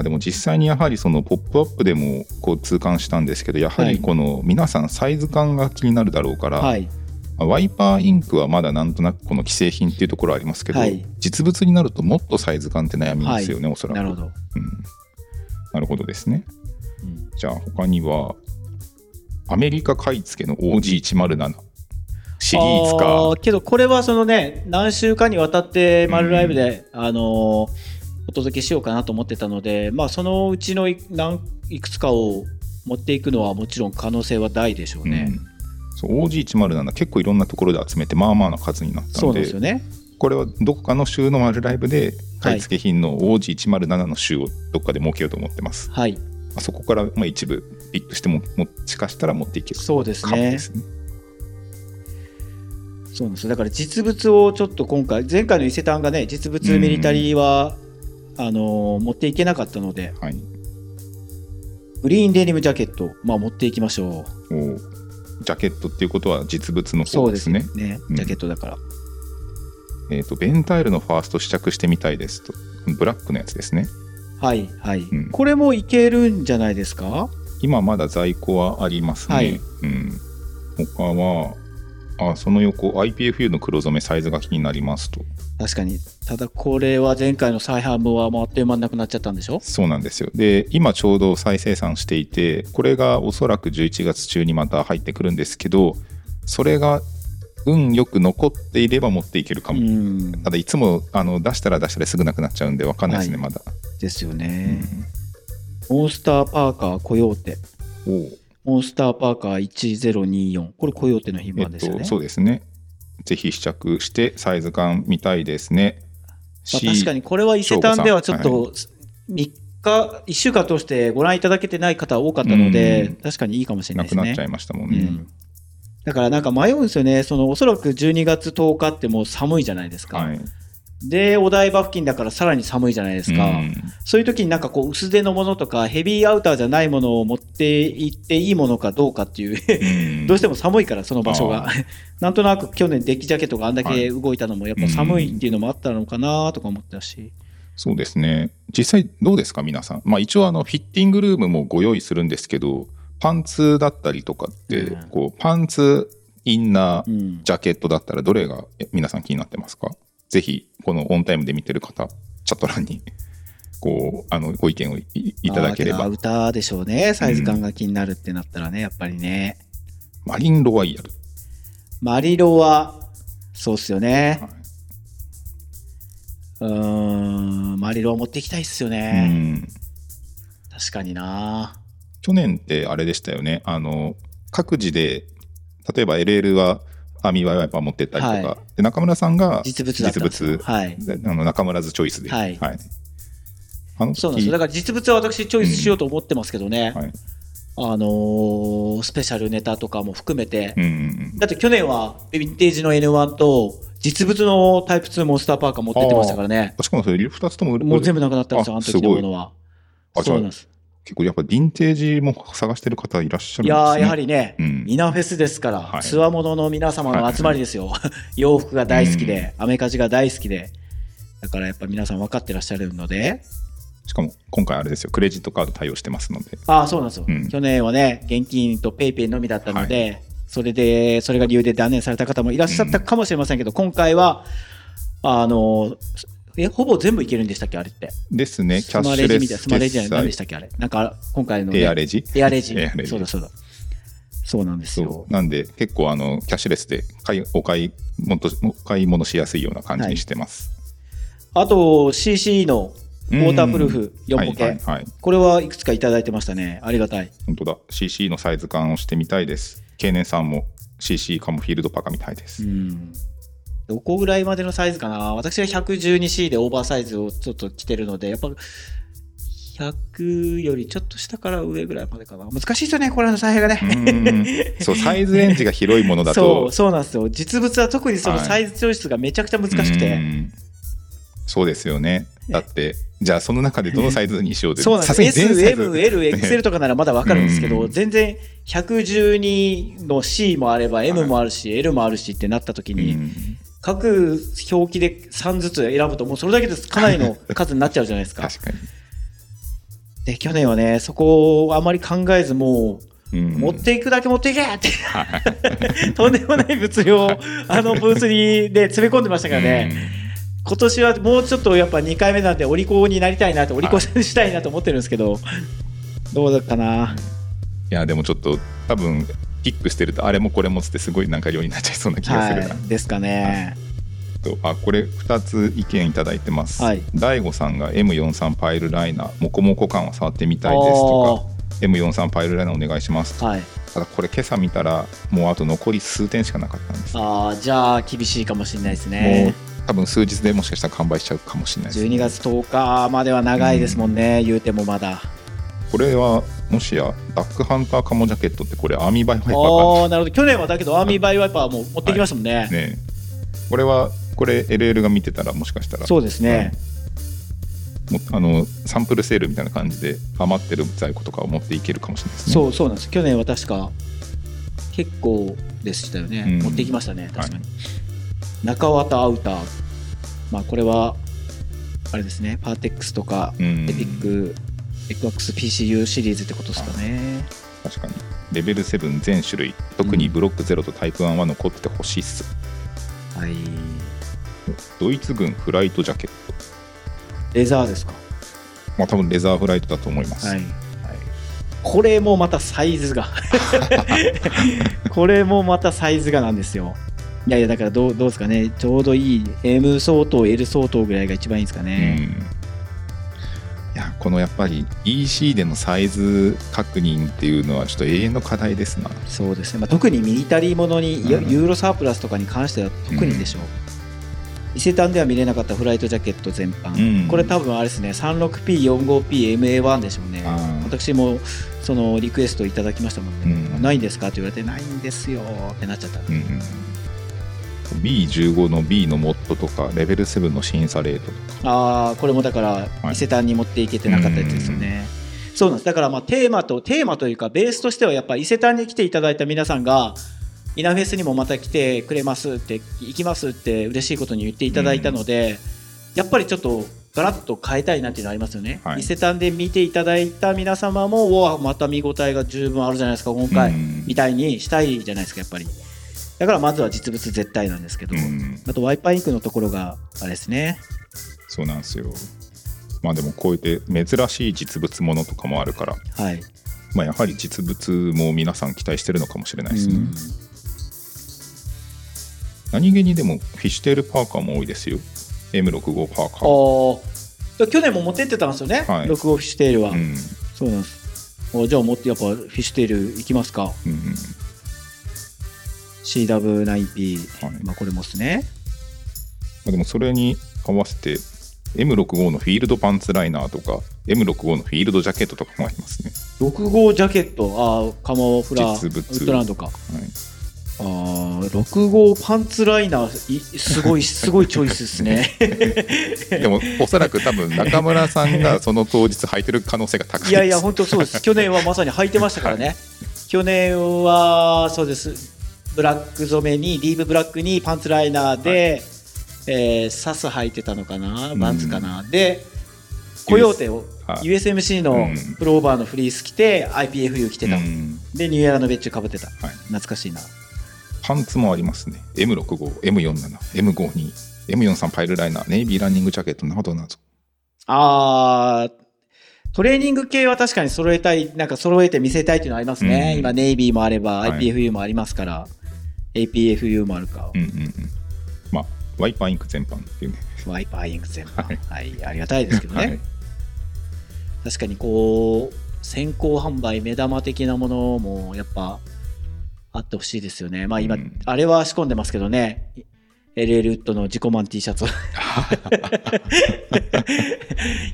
まあ、でも実際にやはりそのポップアップでもこう痛感したんですけどやはりこの皆さんサイズ感が気になるだろうから、はい。まあワイパーインクはまだなんとなくこの既製品っていうところはありますけど、はい。実物になるともっとサイズ感って悩みですよね、おそらく。なるほど。うん、なるほどですね。うん。じゃあ他にはアメリカ買い付けの OG107 シリーズあかーけどこれはそのね何週間にわたってマルライブで、あのーお届けしようかなと思ってたのでまあそのうちのい何いくつかを持っていくのはもちろん可能性は大でしょうね、うん。そう OG107 結構いろんなところで集めてまあまあな数になったそうのでですよね。これはどこかの週のマルライブで買い付け品の OG107 の週をどっかで設けようと思ってます、はい。まあそこからまあ一部ピックしてももしかしたら持っていける。そうですね。ですね。そうなんですよ。だから実物をちょっと今回前回の伊勢丹がね実物ミリタリーは、あのー持っていけなかったのではい。グリーンデニムジャケット、まあ、持っていきましょう。おジャケットっていうことは実物のそうで方ですすね。ねうん。ジャケットだから、えっ、とベンタイルのファースト試着してみたいですと。ブラックのやつですね。はいはい、うん。これもいけるんじゃないですか？今まだ在庫はありますね、はい。うん。他はあその横 IPFU の黒染めサイズが気になりますと。確かに。ただこれは前回の再販分はもうあっという間になくなっちゃったんでしょ？そうなんですよ。で今ちょうど再生産していてこれがおそらく11月中にまた入ってくるんですけどそれが運よく残っていれば持っていけるかうも、ん。ただいつもあの出したら出したらすぐなくなっちゃうんで分かんないですね、はい。まだ、ですよね、モンスターパーカーコヨーテおおモンスターパーカー1024これコヨーテの品えっ番ですよね、とそうですね。ぜひ試着してサイズ感見たいですね、まあ、確かにこれは伊勢丹ではちょっはと3日1週間通してご覧いただけてない方多かったのでうん。確かにいいかもしれなですね。ないくなっちゃいましたもんね、うん。だからなんか迷うんですよね。そのおそらく12月10日ってもう寒いじゃないですか、はいでお台場付近だからさらに寒いじゃないですか、うん。そういう時になんかこう薄手のものとかヘビーアウターじゃないものを持って行っていいものかどうかっていううん。どうしても寒いからその場所が。なんとなく去年デッキジャケットがあんだはい。け動いたのもやっぱ寒いっていうのもあったのかなとか思ったし、そうですね。実際どうですか皆さん、まあ、一応あのフィッティングルームもご用意するんですけどパンツだったりとかって、うん。こうパンツインナーうん、ジャケットだったらどれがえ皆さん気になってますか？ぜひこのオンタイムで見てる方チャット欄にこうあのご意見をいいただければ。まあアウターでしょうね。サイズ感が気になるってなったらねやっぱりね。マリンロワイヤル、マリロはそうっすよね。はうーんマリロは持っていきたいっすよいね、うん。確かにな。去年ってあれでしたよね。あの各自で例えば LL はアーミーワイパー持ってったりとか、はい。で中村さんが実物実物。はい。であの中村ズチョイスで、はい。あの時。そうなんですよ。だから実物は私チョイスしようと思ってますけどね、はい。あのースペシャルネタとかも含めて、うんうんだって去年はヴィンテージの N1 と実物のタイプ2モンスターパーカー持ってってましたからね。しかもそれ2つとももう全部なくなったんですよあのあ時のものは。あそうなんです。結構やっぱヴィンテージも探してる方いらっしゃるんですね。いやーやはりね、うんミナフェスですから、はい。つわものの皆様の集まりですよ、洋服が大好きで、アメカジが大好きで。だからやっぱ皆さん分かってらっしゃるので。しかも今回あれですよクレジットカード対応してますので。ああそうなんですよ、うん。去年はね現金とペイペイのみだったので、それでそれが理由で断念された方もいらっしゃったかもしれませんけど、今回はあのえほぼ全部いけるんでしたっけあれって？ですね。キャッシュレスレジみたいなスマレジじゃない何でしたっけあれ？なんか今回の、ね、エアレジ？エアレジ。エアレジ。そうだそうだそうなんですそようなんで結構あのキャッシュレスで買いお買い物お買い物しやすいような感じにしてます、あと CC のウォータープルーフ4はいポケ、はいはいこれはいくつかいただいてましたね。ありがたい。本当だ。CC のサイズ感をしてみたいです。経年さんも CC カモフィールドパカみたいです、うん。どこぐらいまでのサイズかな。私は 112C でオーバーサイズをちょっと着てるのでやっぱ100よりちょっと下から上ぐらいまでかな。難しいですよねこれの采配がね、そうサイズレンジが広いものだ そとうそうなんですよ。実物は特にそのはい。サイズチョイスがめちゃくちゃ難しくて、うん。そうですよね。だってじゃあその中でどのサイズにしようってそうなんです。さすがに全サイズ。SML、XL とかならまだわかるんですけど、うん。全然112の C もあれば M もあるし、L もあるしってなった時に、うん。各表記で3ずつ選ぶともうそれだけでかなりの数になっちゃうじゃないですか。確かに、で去年はねそこをあまり考えずもううん。持っていくだけ持っていけって。とんでもない物量をあのブースにで詰め込んでましたからね、今年はもうちょっとやっぱ2回目なんでお利口になりたいなとお利口したいなと思ってるんですけど、どうだかな。いやでもちょっと多分ピックしてるとあれもこれもつってすごいなんか量になっちゃいそうな気がするな、はい、ですかね。とあこれ2つ意見いただいてます、はい。大悟さんが M43 パイルライナーモコモコ感は触ってみたいですとか M43 パイルライナーお願いしますあーはい、ただこれ今朝見たらもうあと残り数点しかなかったんです。もあーじゃあ厳しいかもしれないですうね。多分数日でもしかしたら完売しちゃうかもしれないです12月10日までは長いですもんね、言うてもまだ。これはもしやダックハンターカモジャケットってこれアーミーバイワイパーかああなるほど。去年はだけどアーミーバイワイパーも持ってきましたもんね。ねこれはこれ LL が見てたらもしかしたらそうですね。もあのサンプルセールみたいな感じで余ってる在庫とかを持っていけるかもしれないですねそうそうなんです。去年は確か結構でしたよね。うん持ってきましたね確かに。はい中綿アウター。まあこれはあれですねパーテックスとかうんエピック XPCU シリーズってことですかね。確かにレベル7全種類特にブロック0とタイプ1は残っててほしいっす、はい。ドイツ軍フライトジャケット。レザーですか？まあ多分レザーフライトだと思います、はい。これもまたサイズが。これもまたサイズがなんですよ。いやいやだからどうどうですかね？ちょうどいい M 相当 L 相当ぐらいが一番いいですかうん。ね、いやこのやっぱり EC でのサイズ確認っていうのはちょっと永遠の課題ですな。そうですね、まあ、特にミリタリーものに、うん。ユーロサープラスとかに関しては特にでしょう、伊勢丹では見れなかったフライトジャケット全般、うん。これ多分あれですね 36P45PMA1 でしょうね私もそのリクエストいただきましたもんね、うん。ないんですか？って言われてないんですよってなっちゃった、うんうん B15 の B のモッドとかレベル7の審査レートとか。ああこれもだからはい。伊勢丹に持っていけてなかったやつですよね、そうなんです。だからまあテーマとテーマというかベースとしてはやっぱ伊勢丹に来ていただいた皆さんがイナフェスにもまた来てくれますって行きますって嬉しいことに言っていただいたので、やっぱりちょっとガラッと変えたいなっていうのはありますよね、はい。伊勢丹で見ていただいた皆様もうわまた見応えが十分あるじゃないですか今回、うん。みたいにしたいじゃないですかやっぱりだからまずは実物絶対なんですけど、うん。あとワイパーインクのところがあれですね。そうなんですよ。まあでもこうやって珍しい実物ものとかもあるから、はい。まあ、やはり実物も皆さん期待してるのかもしれないですね、うん何気にでもフィッシュテールパーカーも多いですよ。M65 パーカー。去年も持ってってたんですよね、はい。6号フィッシュテールは、うん。そうなんです。あじゃあ持ってやっぱフィッシュテールいきますか。うんうん。CW9P、はい。まあこれもですね。まあでもそれに合わせて M65 のフィールドパンツライナーとか M65 のフィールドジャケットとかもありますね、6号ジャケット。ああカモフラウ実物。ルトランドか。はい、ああ6号パンツライナーいすごいすごいチョイスですね。でもおそらく多分中村さんがその当日履いてる可能性が高いいやいや本当そうです。去年はまさに履いてましたからね、去年はそうです。ブラック染めにディープブラックにパンツライナーで、えーサス履いてたのかな？バンズかな、でコヨーテを、はい。USMC のうん。プローバーのフリース着て IPFU 着てた、うん。でニューエラのベッジかぶってた、はい。懐かしいなパンツもありますね。M65、M47、M52、M43 パイルライナー、ネイビーランニングジャケットなどなど。あートレーニング系は確かに揃えたいなんか揃えて見せたいっていうのはありますね、うん。今ネイビーもあればはい。IPFU もありますから、APFU もあるか、うんうんうん。まあ、ワイパーインク全般っていうね。ワイパーインク全般、はい。はい、ありがたいですけどね、はい。確かにこう先行販売目玉的なものもやっぱあってほしいですよね。まあ今、うん。あれは仕込んでますけどね。LL ウッドの自己満 T シャツ。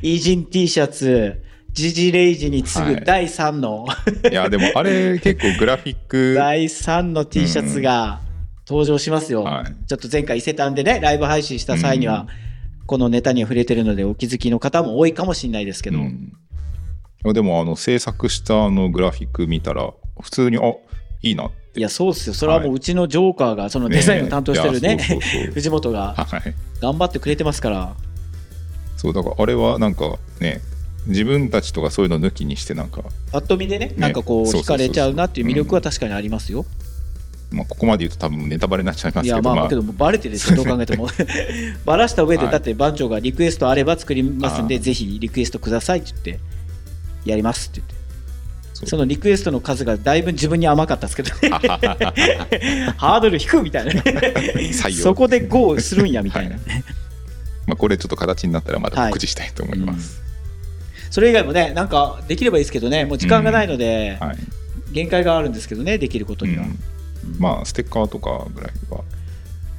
イージン T シャツ。ジジレイジに次はい。ぐ第3の、いや、でもあれ結構グラフィック。第3の T シャツが登場しますよ、はい。ちょっと前回伊勢丹でねライブ配信した際には、このネタには触れてるのでお気づきの方も多いかもしれないですけど、うん。でもあの制作したあのグラフィック見たら普通にあいいなって。いやそうですよ。それはもううちのジョーカーがそのデザインを担当してるね。いやそうそうそう 藤本がはい。頑張ってくれてますから。そうだからあれはなんかね自分たちとかそういうの抜きにしてなんか、パッと見でねなんかこう惹かれちゃうなっていう魅力は確かにありますよ、まあ、ここまで言うと多分ネタバレになっちゃいますけどいやまあ、まあ。けどバレてるでしょ。どう考えても。バラした上ではい。だって番長がリクエストあれば作りますんでぜひリクエストくださいって言ってやりますって言ってそのリクエストの数がだいぶ自分に甘かったですけどね。ハードル低くみたいなそこで GO するんやみたいな、はまあこれちょっと形になったらまたはい。告知したいと思います、それ以外もねなんかできればいいですけどね。もう時間がないので、はい。限界があるんですけどねできることには、うん。まあステッカーとかぐらいは。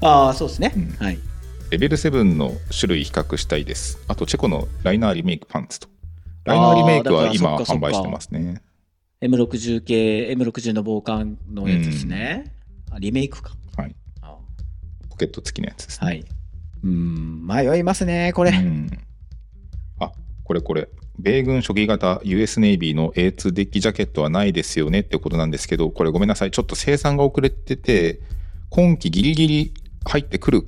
ああそうですね、うん。はい。レベル7の種類比較したいです。あとチェコのライナーリメイクパンツと。ライナーリメイクは今販売してますね M60 系 M60 の防寒のやつですね、あリメイクか。はい。あポケット付きのやつですね。はい。うん迷いますねこれ、うん。あこれこれ。米軍初期型 US ネイビーの A2 デッキジャケットはないですよねってことなんですけどこれごめんなさい。ちょっと生産が遅れてて今期ギリギリ入ってくる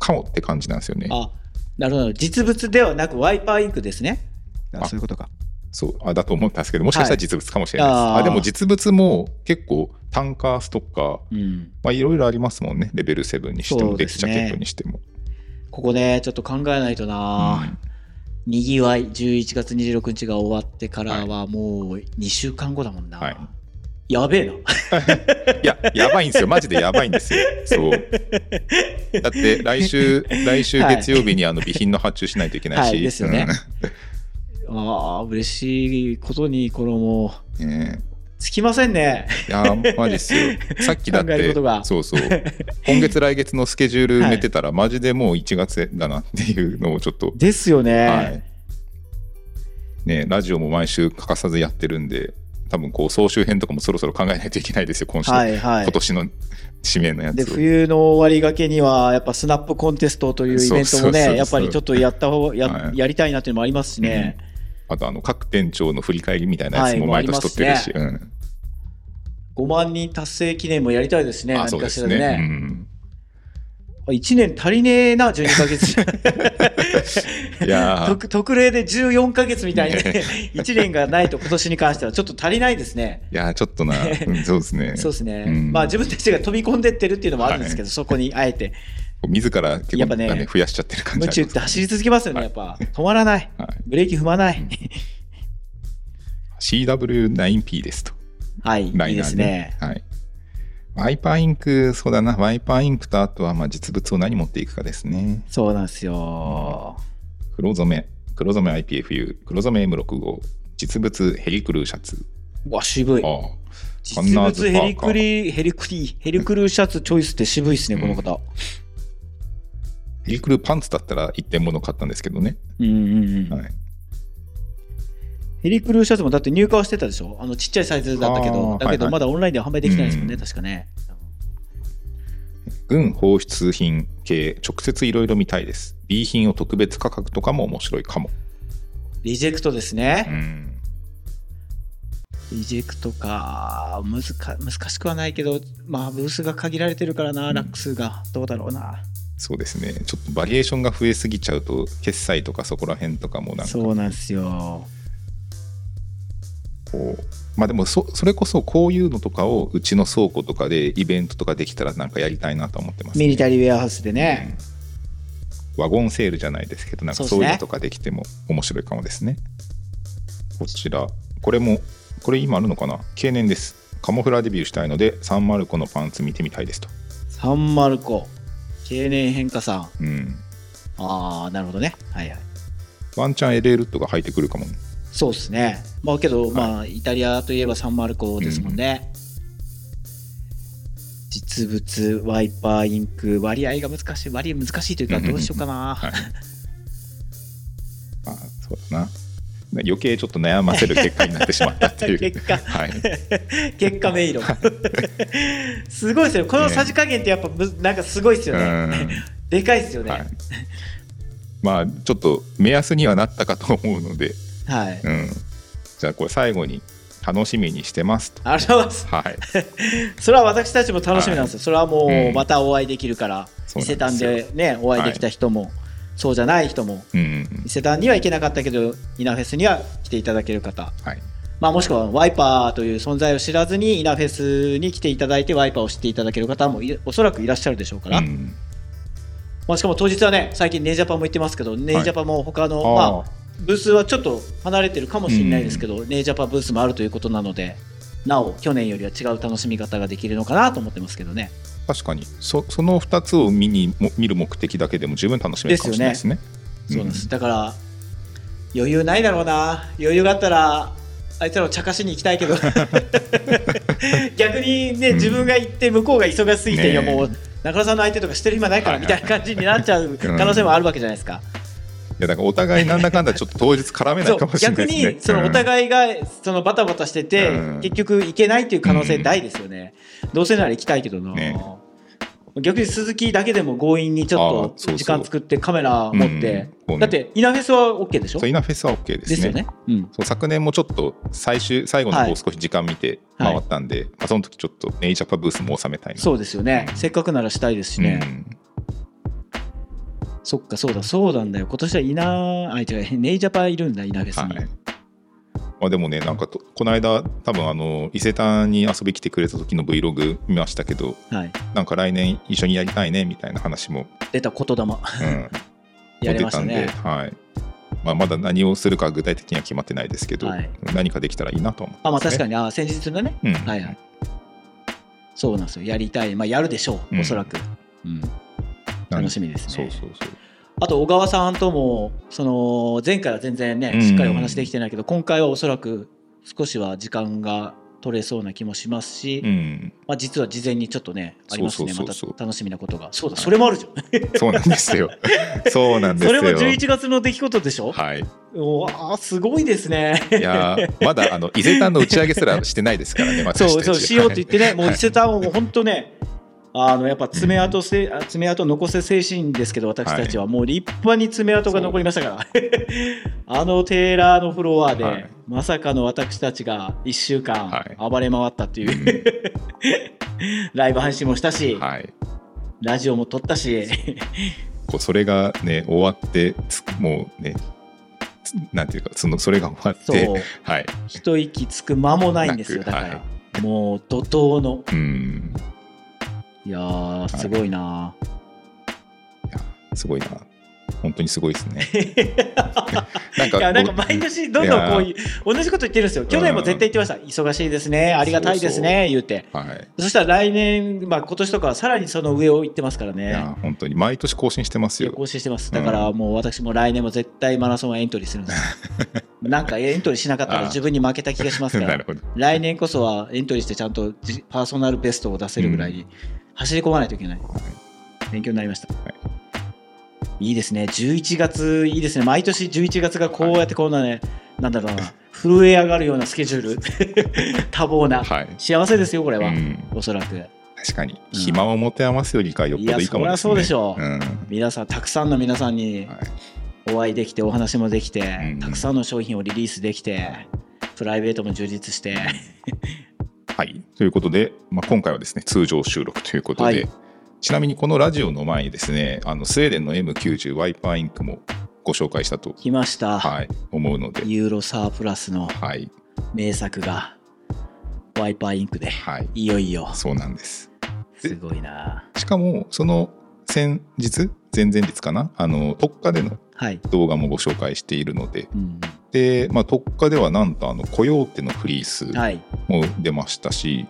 かもって感じなんですよね。あなるほど。実物ではなくワイパーインクですね。ああそういうことかそうあだと思ったんですけどもしかしたら実物かもしれないです、はいあー。あでも実物も結構タンカーストッカーうん。まあいろいろありますもんね。レベル7にしても、ね。デッキジャケットにしても、ここねちょっと考えないとな、にぎわい11月26日が終わってからはもう2週間後だもんな、はい。やべえな。いや、やばいんですよ。マジでやばいんですよ。そう。だって、来週、来週はい。月曜日にあの備品の発注しないといけないし。はいですよね。うんああ、嬉しいことに、このもう、ねつきませんね。いやー、マジっすよ。さっきだってことが、そうそう。今月来月のスケジュール埋めてたら、マジでもう1月だなっていうのをちょっと、ですよね。はい。ね、ラジオも毎週欠かさずやってるんで、多分こう総集編とかもそろそろ考えないといけないですよ、今週。はいはい今年の指名のやでつを。冬の終わりがけにはやっぱスナップコンテストというイベントもねやっぱりちょっとやった方や,、はいやりたいなっていうのもありますしね、あとあの各店長の振り返りみたいなやつもはい毎年撮ってるし、もうん。5万人達成記念もやりたいですねあ何そうですね。かしらでね。うん。1年足りねえな12ヶ月。いやー。特特例で14ヶ月みたいに 1年がないと今年に関してはちょっと足りないですね。いやーちょっとな、うんそうですね。そうですね、うん。まあ自分たちが飛び込んでってるっていうのもあるんですけど、そこにあえて自ら結構やっぱねね増やしちゃってる感じ夢中って走り続けますよねやっぱ止まらないはいブレーキ踏まない、CW9P ですと。はいいいですね。はい。ワイパーインク、そうだな、ワイパーインクとあとはまあ実物を何持っていくかですね。そうなんですよ。黒染め、黒染め IPFU、黒染め M65、実物ヘリクルーシャツ。うわ、渋い。実物ヘリクリ、ヘリクリ、ヘリクルーシャツチョイスって渋いですね、この方。ヘリクルーパンツだったら一点物買ったんですけどね。うんうんうん。はい。ヘリクルーシャツもだって入荷はしてたでしょ？あのちっちゃいサイズだったけあど、だけどまだオンラインでは販売できてないですもんね、うん確かね。軍放出品系、直接いろいろ見たいです。B 品を特別価格とかも面白いかも。リジェクトですうね。ん。リジェクトか。難か難しくはないけど、まあ、ブースが限られてるからな、ラック数が。どうだろうな。そうですね。ちょっとバリエーションが増えすぎちゃうと、決済とかそこら辺とかもなんか。そうなんですよ。こうまあでもそそれこそこういうのとかをうちの倉庫とかでイベントとかできたらなんかやりたいなと思ってます、ね、ミリタリーウェアハウスでね。うん。ワゴンセールじゃないですけどなんかそういうのとかできても面白いかもですね。こちら。これもこれ今あるのかな？経年です。カモフラデビューしたいのでサンマルコのパンツ見てみたいですと。サンマルコ。経年変化さん。うんああ、なるほどね。はいはい。ワンチャン LA ルットが入ってくるかもねそうですね。まあけど、まあ、イタリアといえばサンマルコですもんね。実物、ワイパー、インク、割合が難しい。割合難しいというか、うんうんうんどうしようかな。はい あそうだな余計ちょっと悩ませる結果になってしまったっていう 結果はい結果迷路。すごいですよ。このさじ加減ってやっぱむ、なんかすごいですよね。うんでかいですよね。はい、まあちょっと目安にはなったかと思うので、はい。うん、じゃあこれ最後に楽しみにしてますとありがとうございます。はい それは私たちも楽しみなんですよ。それはもううんまたお会いできるから、伊勢丹そうなんですよでね、お会いできた人も、そうじゃない人も、うんうん伊勢丹には行けなかったけど、イナフェスには来ていただける方、はい。まあ、もしくはワイパーという存在を知らずにイナフェスに来ていただいてワイパーを知っていただける方もいおそらくいらっしゃるでしょうから、うん。まあ、しかも当日はね最近ネイジャパンも行ってますけどネイジャパンも他の、まあ、ブースはちょっと離れてるかもしれないですけど、ネイジャパンブースもあるということなのでなお去年よりは違う楽しみ方ができるのかなと思ってますけどね確かに。そその2つを見にも見る目的だけでも十分楽しめるかもしれないですね。そうです、だから余裕ないだろうな。余裕があったらあいつらを茶化しに行きたいけど。逆にね、うん。自分が行って向こうが忙しすぎて、ねえ。いやもう中野さんの相手とかしてる暇ないからはいみたいな感じになっちゃう可能性もあるわけじゃないですか。いやだからお互いなんだかんだちょっと 当日絡めなそいうかもしれな逆いですね。にそのお互いがそのバタバタしてて、うん。結局行けないっていう可能性大ですよね。どうせなら行きたいけどな。ね。逆に鈴木だけでも強引にちょっと時間作ってカメラ持って、うんだってイナフェスは OK でしょ？そうイナフェスは OK ですね。ですよね。うん。そう昨年もちょっと最終最後の方少し時間見て回ったんで、まあ、その時ちょっとネイジャパブースも収めたいな。そうですよね、せっかくならしたいですしね、うん。そっかそうだそうなんだよ。今年はイナあ違うネイジャパいるんだイナフェスに、はいまあ、でもねなんかとこの間多分あの伊勢丹に遊び来てくれた時の Vlog 見ましたけどはい、なんか来年一緒にやりたいねみたいな話も、出た言霊。うん、やりましたね。出たんで、はい、まあ、まだ何をするか具体的には決まってないですけど、はい。何かできたらいいなと思ってあまあ確かに、にあ先日のね、うん。はいはい。そうなんですよ。やりたい。まあやるでしょう、うん。おそらく、うん、楽しみですね。そうそうそうあと小川さんともその前回は全然ねしっかりお話できてないけど、今回はおそらく少しは時間が取れそうな気もしますし、うん、まあ、実は事前にちょっとねありますね。また楽しみなことが。そうだそれもあるじゃん。そうなんですよ。そうなんですよ。それも11月の出来事でしょ、はい。おあーすごいですね。いやーまだあの伊勢丹の打ち上げすらしてないですからね 私たち。そうそうしようって言ってね、もうはい伊勢丹をもう本当ね、あのやっぱ爪痕せ、あ爪痕残せ精神ですけど、私たちはもう立派に爪痕が残りましたから、あのテーラーのフロアで、はい。まさかの私たちが1週間はい。暴れ回ったっていう、ライブ配信もしたし、はい。ラジオも撮ったし、こうそれがね終わってつもうねつなんていうかそのそれが終わってはい。一息つく間もないんですよ、だから、はもう怒涛の、うんいやー、すごいな。いやすごいな。本当にすごいですね。なんいやなんか毎年どんどんこういう同じこと言ってるんですよ。去年も絶対言ってました。忙しいですね。ありがたいですね。言って。はい。そしたら来年、まあ、今年とかはさらにその上を行ってますからいねや本当に毎年更新してますよ。更新してます。だからもう私も来年も絶対マラソンはエントリーするんです。なんかエントリーしなかったら自分に負けた気がしますか なら来年こそはエントリーしてちゃんとじパーソナルベストを出せるぐらいに走り込まないといけない。勉強になりました、い、いですね。11月いいですね。毎年11月がこうやってこんなね、なんだろうな震え上がるようなスケジュール。多忙な、はい。幸せですよこれは、うん。おそらく。確かに。うん。暇を持て余すよりかはよっぽどいいかもですね。いやそうでしょう。うん。皆さんたくさんの皆さんにはい。お会いできてお話もできて、うん。たくさんの商品をリリースできてプライベートも充実してはい、ということで、まあ、今回はですね通常収録ということで、はい。ちなみにこのラジオの前にですねあのスウェーデンの M90 ワイパーインクもご紹介したと、来ました、はい、思うので、ユーロサープラスのはい。名作がワイパーインクではい、いよいよ。そうなんです。すごいな。しかもその先日前々日かなあの特化でのはい、動画もご紹介しているのでうんで、まあ、特化ではなんとあのコヨーテのフリースはい、も出ましたし、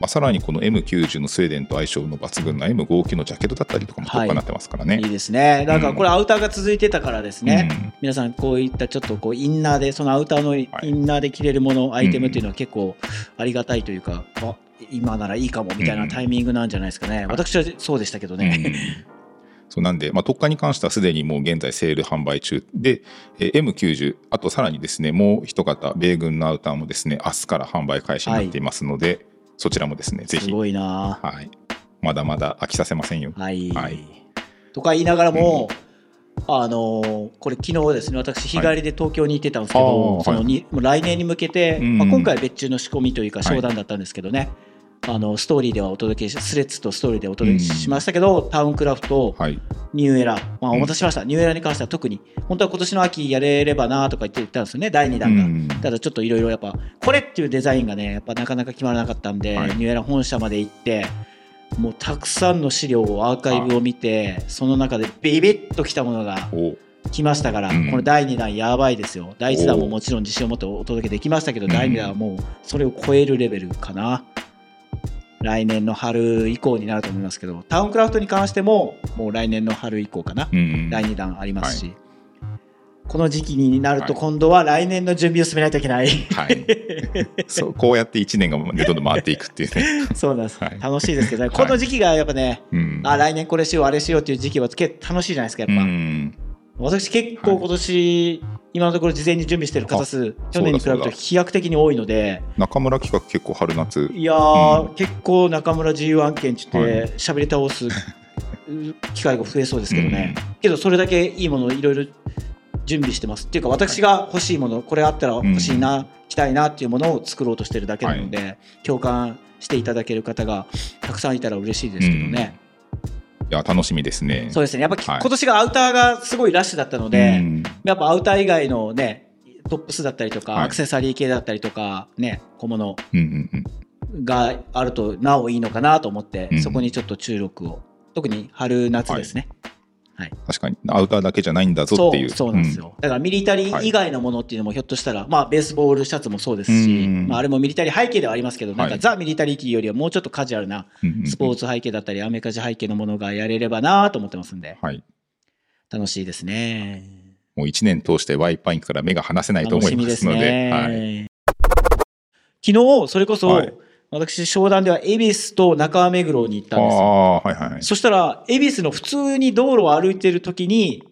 まあ、さらにこの M90 のスウェーデンと相性の抜群な M59 のジャケットだったりとかも特化になってますからね。いいですね。だからこれアウターが続いてたからですね、うん。皆さんこういったちょっとこうインナーでそのアウターのインナーで着れるもの、アイテムっていうのは結構ありがたいというか、あ今ならいいかもみたいなタイミングなんじゃないですかね、私はそうでしたけどね、うんそうなんで、まあ、特価に関してはすでにもう現在セール販売中。で、えー M90 あとさらにですねもう一方米軍のアウターもですね明日から販売開始になっていますので、そちらもですねぜひ、すごいな。はい、まだまだ飽きさせませんよ。はい、はい。とか言いながらも、あのーこれ昨日ですね私日帰りで東京に行ってたんですけど、あーそのにもう来年に向けて、うん。まあ、今回は別注の仕込みというかはい。商談だったんですけどね、あのストーリーではお届けしスレッズとストーリーでお届けしましたけど、タウンクラフトはい、ニューエラ、まあ、うん。お待たせしました、ニューエラに関しては特に本当は今年の秋やれればなとか言ってたんですよね第2弾が、うん。ただちょっといろいろやっぱこれっていうデザインがねやっぱなかなか決まらなかったんで、はい。ニューエラ本社まで行ってもうたくさんの資料をアーカイブを見てその中でビビッときたものがお。来ましたから、うん。この第2弾やばいですよ。第1弾もお。もちろん自信を持ってお届けできましたけど、うん。第2弾はもうそれを超えるレベルかな来年の春以降になると思いますけどタウンクラフトに関してももう来年の春以降かな、うん第2弾ありますし、はこの時期になるとはい。今度は来年の準備を進めないといけない、はい、そうこうやって1年がどんどん回っていくっていうね。そうなんです、はい。楽しいですけどね。この時期がやっぱね、うん。あ来年これしようあれしようっていう時期は楽しいじゃないですかやっうぱ、ん。私結構今年、今のところ事前に準備してる方数あ去年に比べると飛躍的に多いので。中村企画結構春夏。いやー、う結構中村自由案件って言っはて喋り倒す 機会が増えそうですけどね、けどそれだけいいものをいろいろ準備してます。っていうか私が欲しいものこれあったら欲しいな、着たいなっていうものを作ろうとしてるだけなので、共感していただける方がたくさんいたら嬉しいですけどね、いや楽しみですね。そうですね。やっぱき、はい。今年がアウターがすごいラッシュだったので、うん。やっぱアウター以外のねトップスだったりとか、はい。アクセサリー系だったりとかね小物うんうんうん。があるとなおいいのかなと思って、うん。そこにちょっと注力を。特に春夏ですね、はい確かに。アウターだけじゃないんだぞそっていう。うそうなんですよ、だからミリタリー以外のものっていうのもひょっとしたら、まあベースボールシャツもそうですし、うん。まあ、あれもミリタリー背景ではありますけどなんかはい。ザ・ミリタリーっていうよりはもうちょっとカジュアルなうんうんうん。スポーツ背景だったりアメリカジ背景のものがやれればなと思ってますんではい。楽しいですね。もう1年通してワイパインから目が離せないと思いますので。ね、はい、昨日それこそ、はい私商談では恵比寿と中目黒に行ったあんですよ。あはいはいそしたら、恵比寿の普通に道路を歩いてる時に、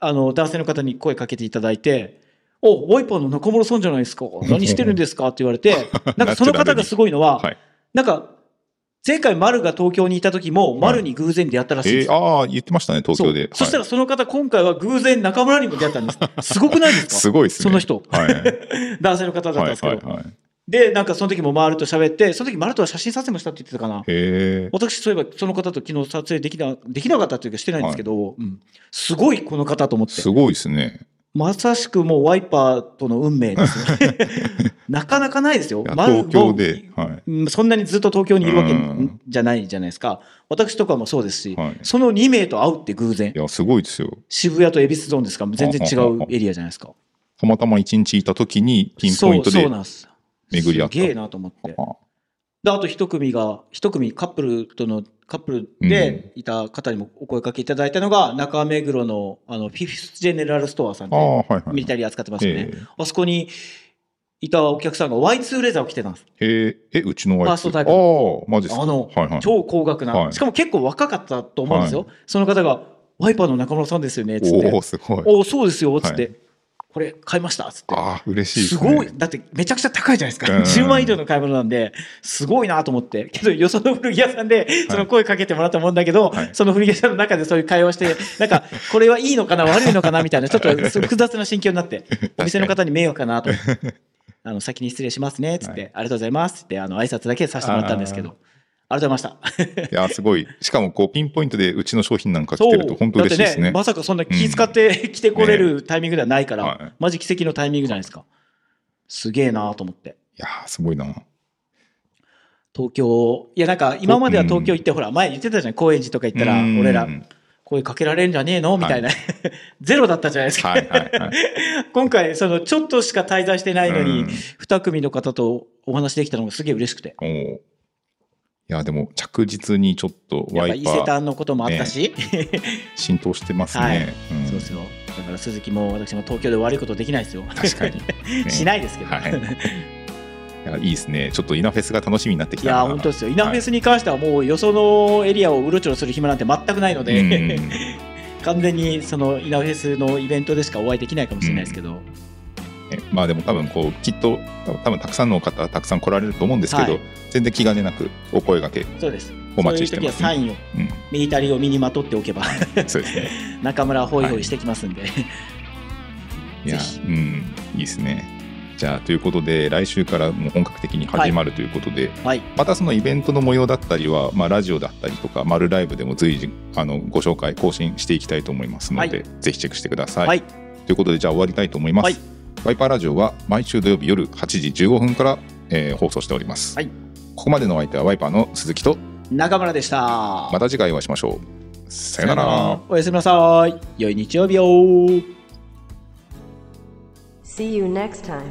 あの、男性の方に声かけていただいて、お、ワイパーの中村さんじゃないですか。何してるんですかって言われて、なんかその方がすごいのは、はい。なんか、前回丸が東京にいた時も、丸に偶然出会ったらしいんえー、です。よ。ああ言ってましたね東京で。そうそしたはらその方、今回は偶然中村にも出会ったんです。すごくないですいか？すごいですね。その人。はい。男性の方だったんはいですけど。はいはいで、なんかその時も丸と喋って、その時丸とは写真撮影もしたって言ってたかな。私、そういえばその方と昨日撮影できなできなかったっていうかしてないんですけど、うん、すごいこの方と思ってす。ごいですねまさしくもうワイパーとの運命ですね。なかなかないですよ東京で、はいうんそんなにずっと東京にいるわけうんじゃないじゃないですか。私とかもそうですし、はいその2名と会うって偶然い。やすごいですよ渋谷と恵比寿ゾーンですか？ら、全然違うエリアじゃないですか。たまたま一日いた時にピンポイントそうでそうなんです。巡り合った。すげえなと思って。あ。で、あと一組が、一組カップルとの、カップルでいた方にもお声かけいただいたのが、中目黒の、あの、フィフスジェネラルストアさんあで、はいはいミリタリー扱ってますよね。ええ。あそこにいたお客さんが Y2 レザーを着てたんです。え。ー、えうちのワイプファーストタイプああマジですか。あの、はいはい。超高額な、はい。しかも結構若かったと思うんですよ。その方が、ワイパーの中村さんですよね、つっおて。お。すごい。おそうですよ、つって。はいこれ買いました、つって。ああ嬉しい。ですすねごい、だってめちゃくちゃ高いじゃないですか。うん。10万以上の買い物なんで、すごいなと思って。けど、よその古着屋さんで、その声かけてもらったもんだけど、はい。その古着屋さんの中でそういう会話して、なんか、これはいいのかな、悪いのかな、みたいな、ちょっと 複雑な心境になって、お店の方に迷惑かなと。あの、先に失礼しますね、つって、はありがとうございますって、あの、挨拶だけさせてもらったんですけど、ありがとうございました。いやすごい。しかもこうピンポイントでうちの商品なんか来てると本当嬉しいですね。だってまさかそんな気使って来てこれるタイミングではないから、はい。マジ奇跡のタイミングじゃないですか。すげえなと思って。いやーすごいな。東京、いやなんか今までは東京行って、ほら、前言ってたじゃん、高円寺とか行ったら、うん。俺ら、声かけられるんじゃねえの？みたいな、ゼロだったじゃないですか。はいはいはい。今回、そのちょっとしか滞在してないのにうん、二組の方とお話できたのがすげえ嬉しくて。やでも着実にちょっとワイパー丹のこともあったし、浸透してますね、はい。うん。そうですよ。だから鈴木も私も東京で悪いことできないですよ。確かに、ね しないですけど。はい。いやいいですね。ちょっと稲フェスが楽しみになってきいや、本当ですよ。イナフェスに関してはもうよそのエリアをうろちょろする暇なんて全くないので、うん。完全にそのイナフェスのイベントでしかお会いできないかもしれないですけど、ね。まあでも多分こうきっと多分たくさんの方たくさん来られると思うんですけど、はい。全然気兼ねなくお声掛け、そうです。お待ちしてます。そういう時はサインを、うん、ミリタリーを身にまとっておけば、そうですね。中村ホイホイしてきますんで、い。や ぜひ。うん。いいですね。じゃあということで来週からもう本格的に始まるということで、はい。またそのイベントの模様だったりは、まあ、ラジオだったりとか、マルライブでも随時あのご紹介、更新していきたいと思いますので、はぜひチェックしてください。はい。ということで、じゃあ終わりたいと思います。はいワイパーラジオは毎週土曜日夜8時15分から、えー放送しております。はいここまでのお相手はワイパーの鈴木と、中村でした。また次回お会いしましょう。さよなら。おやすみなさい。良い日曜日を。See you next time.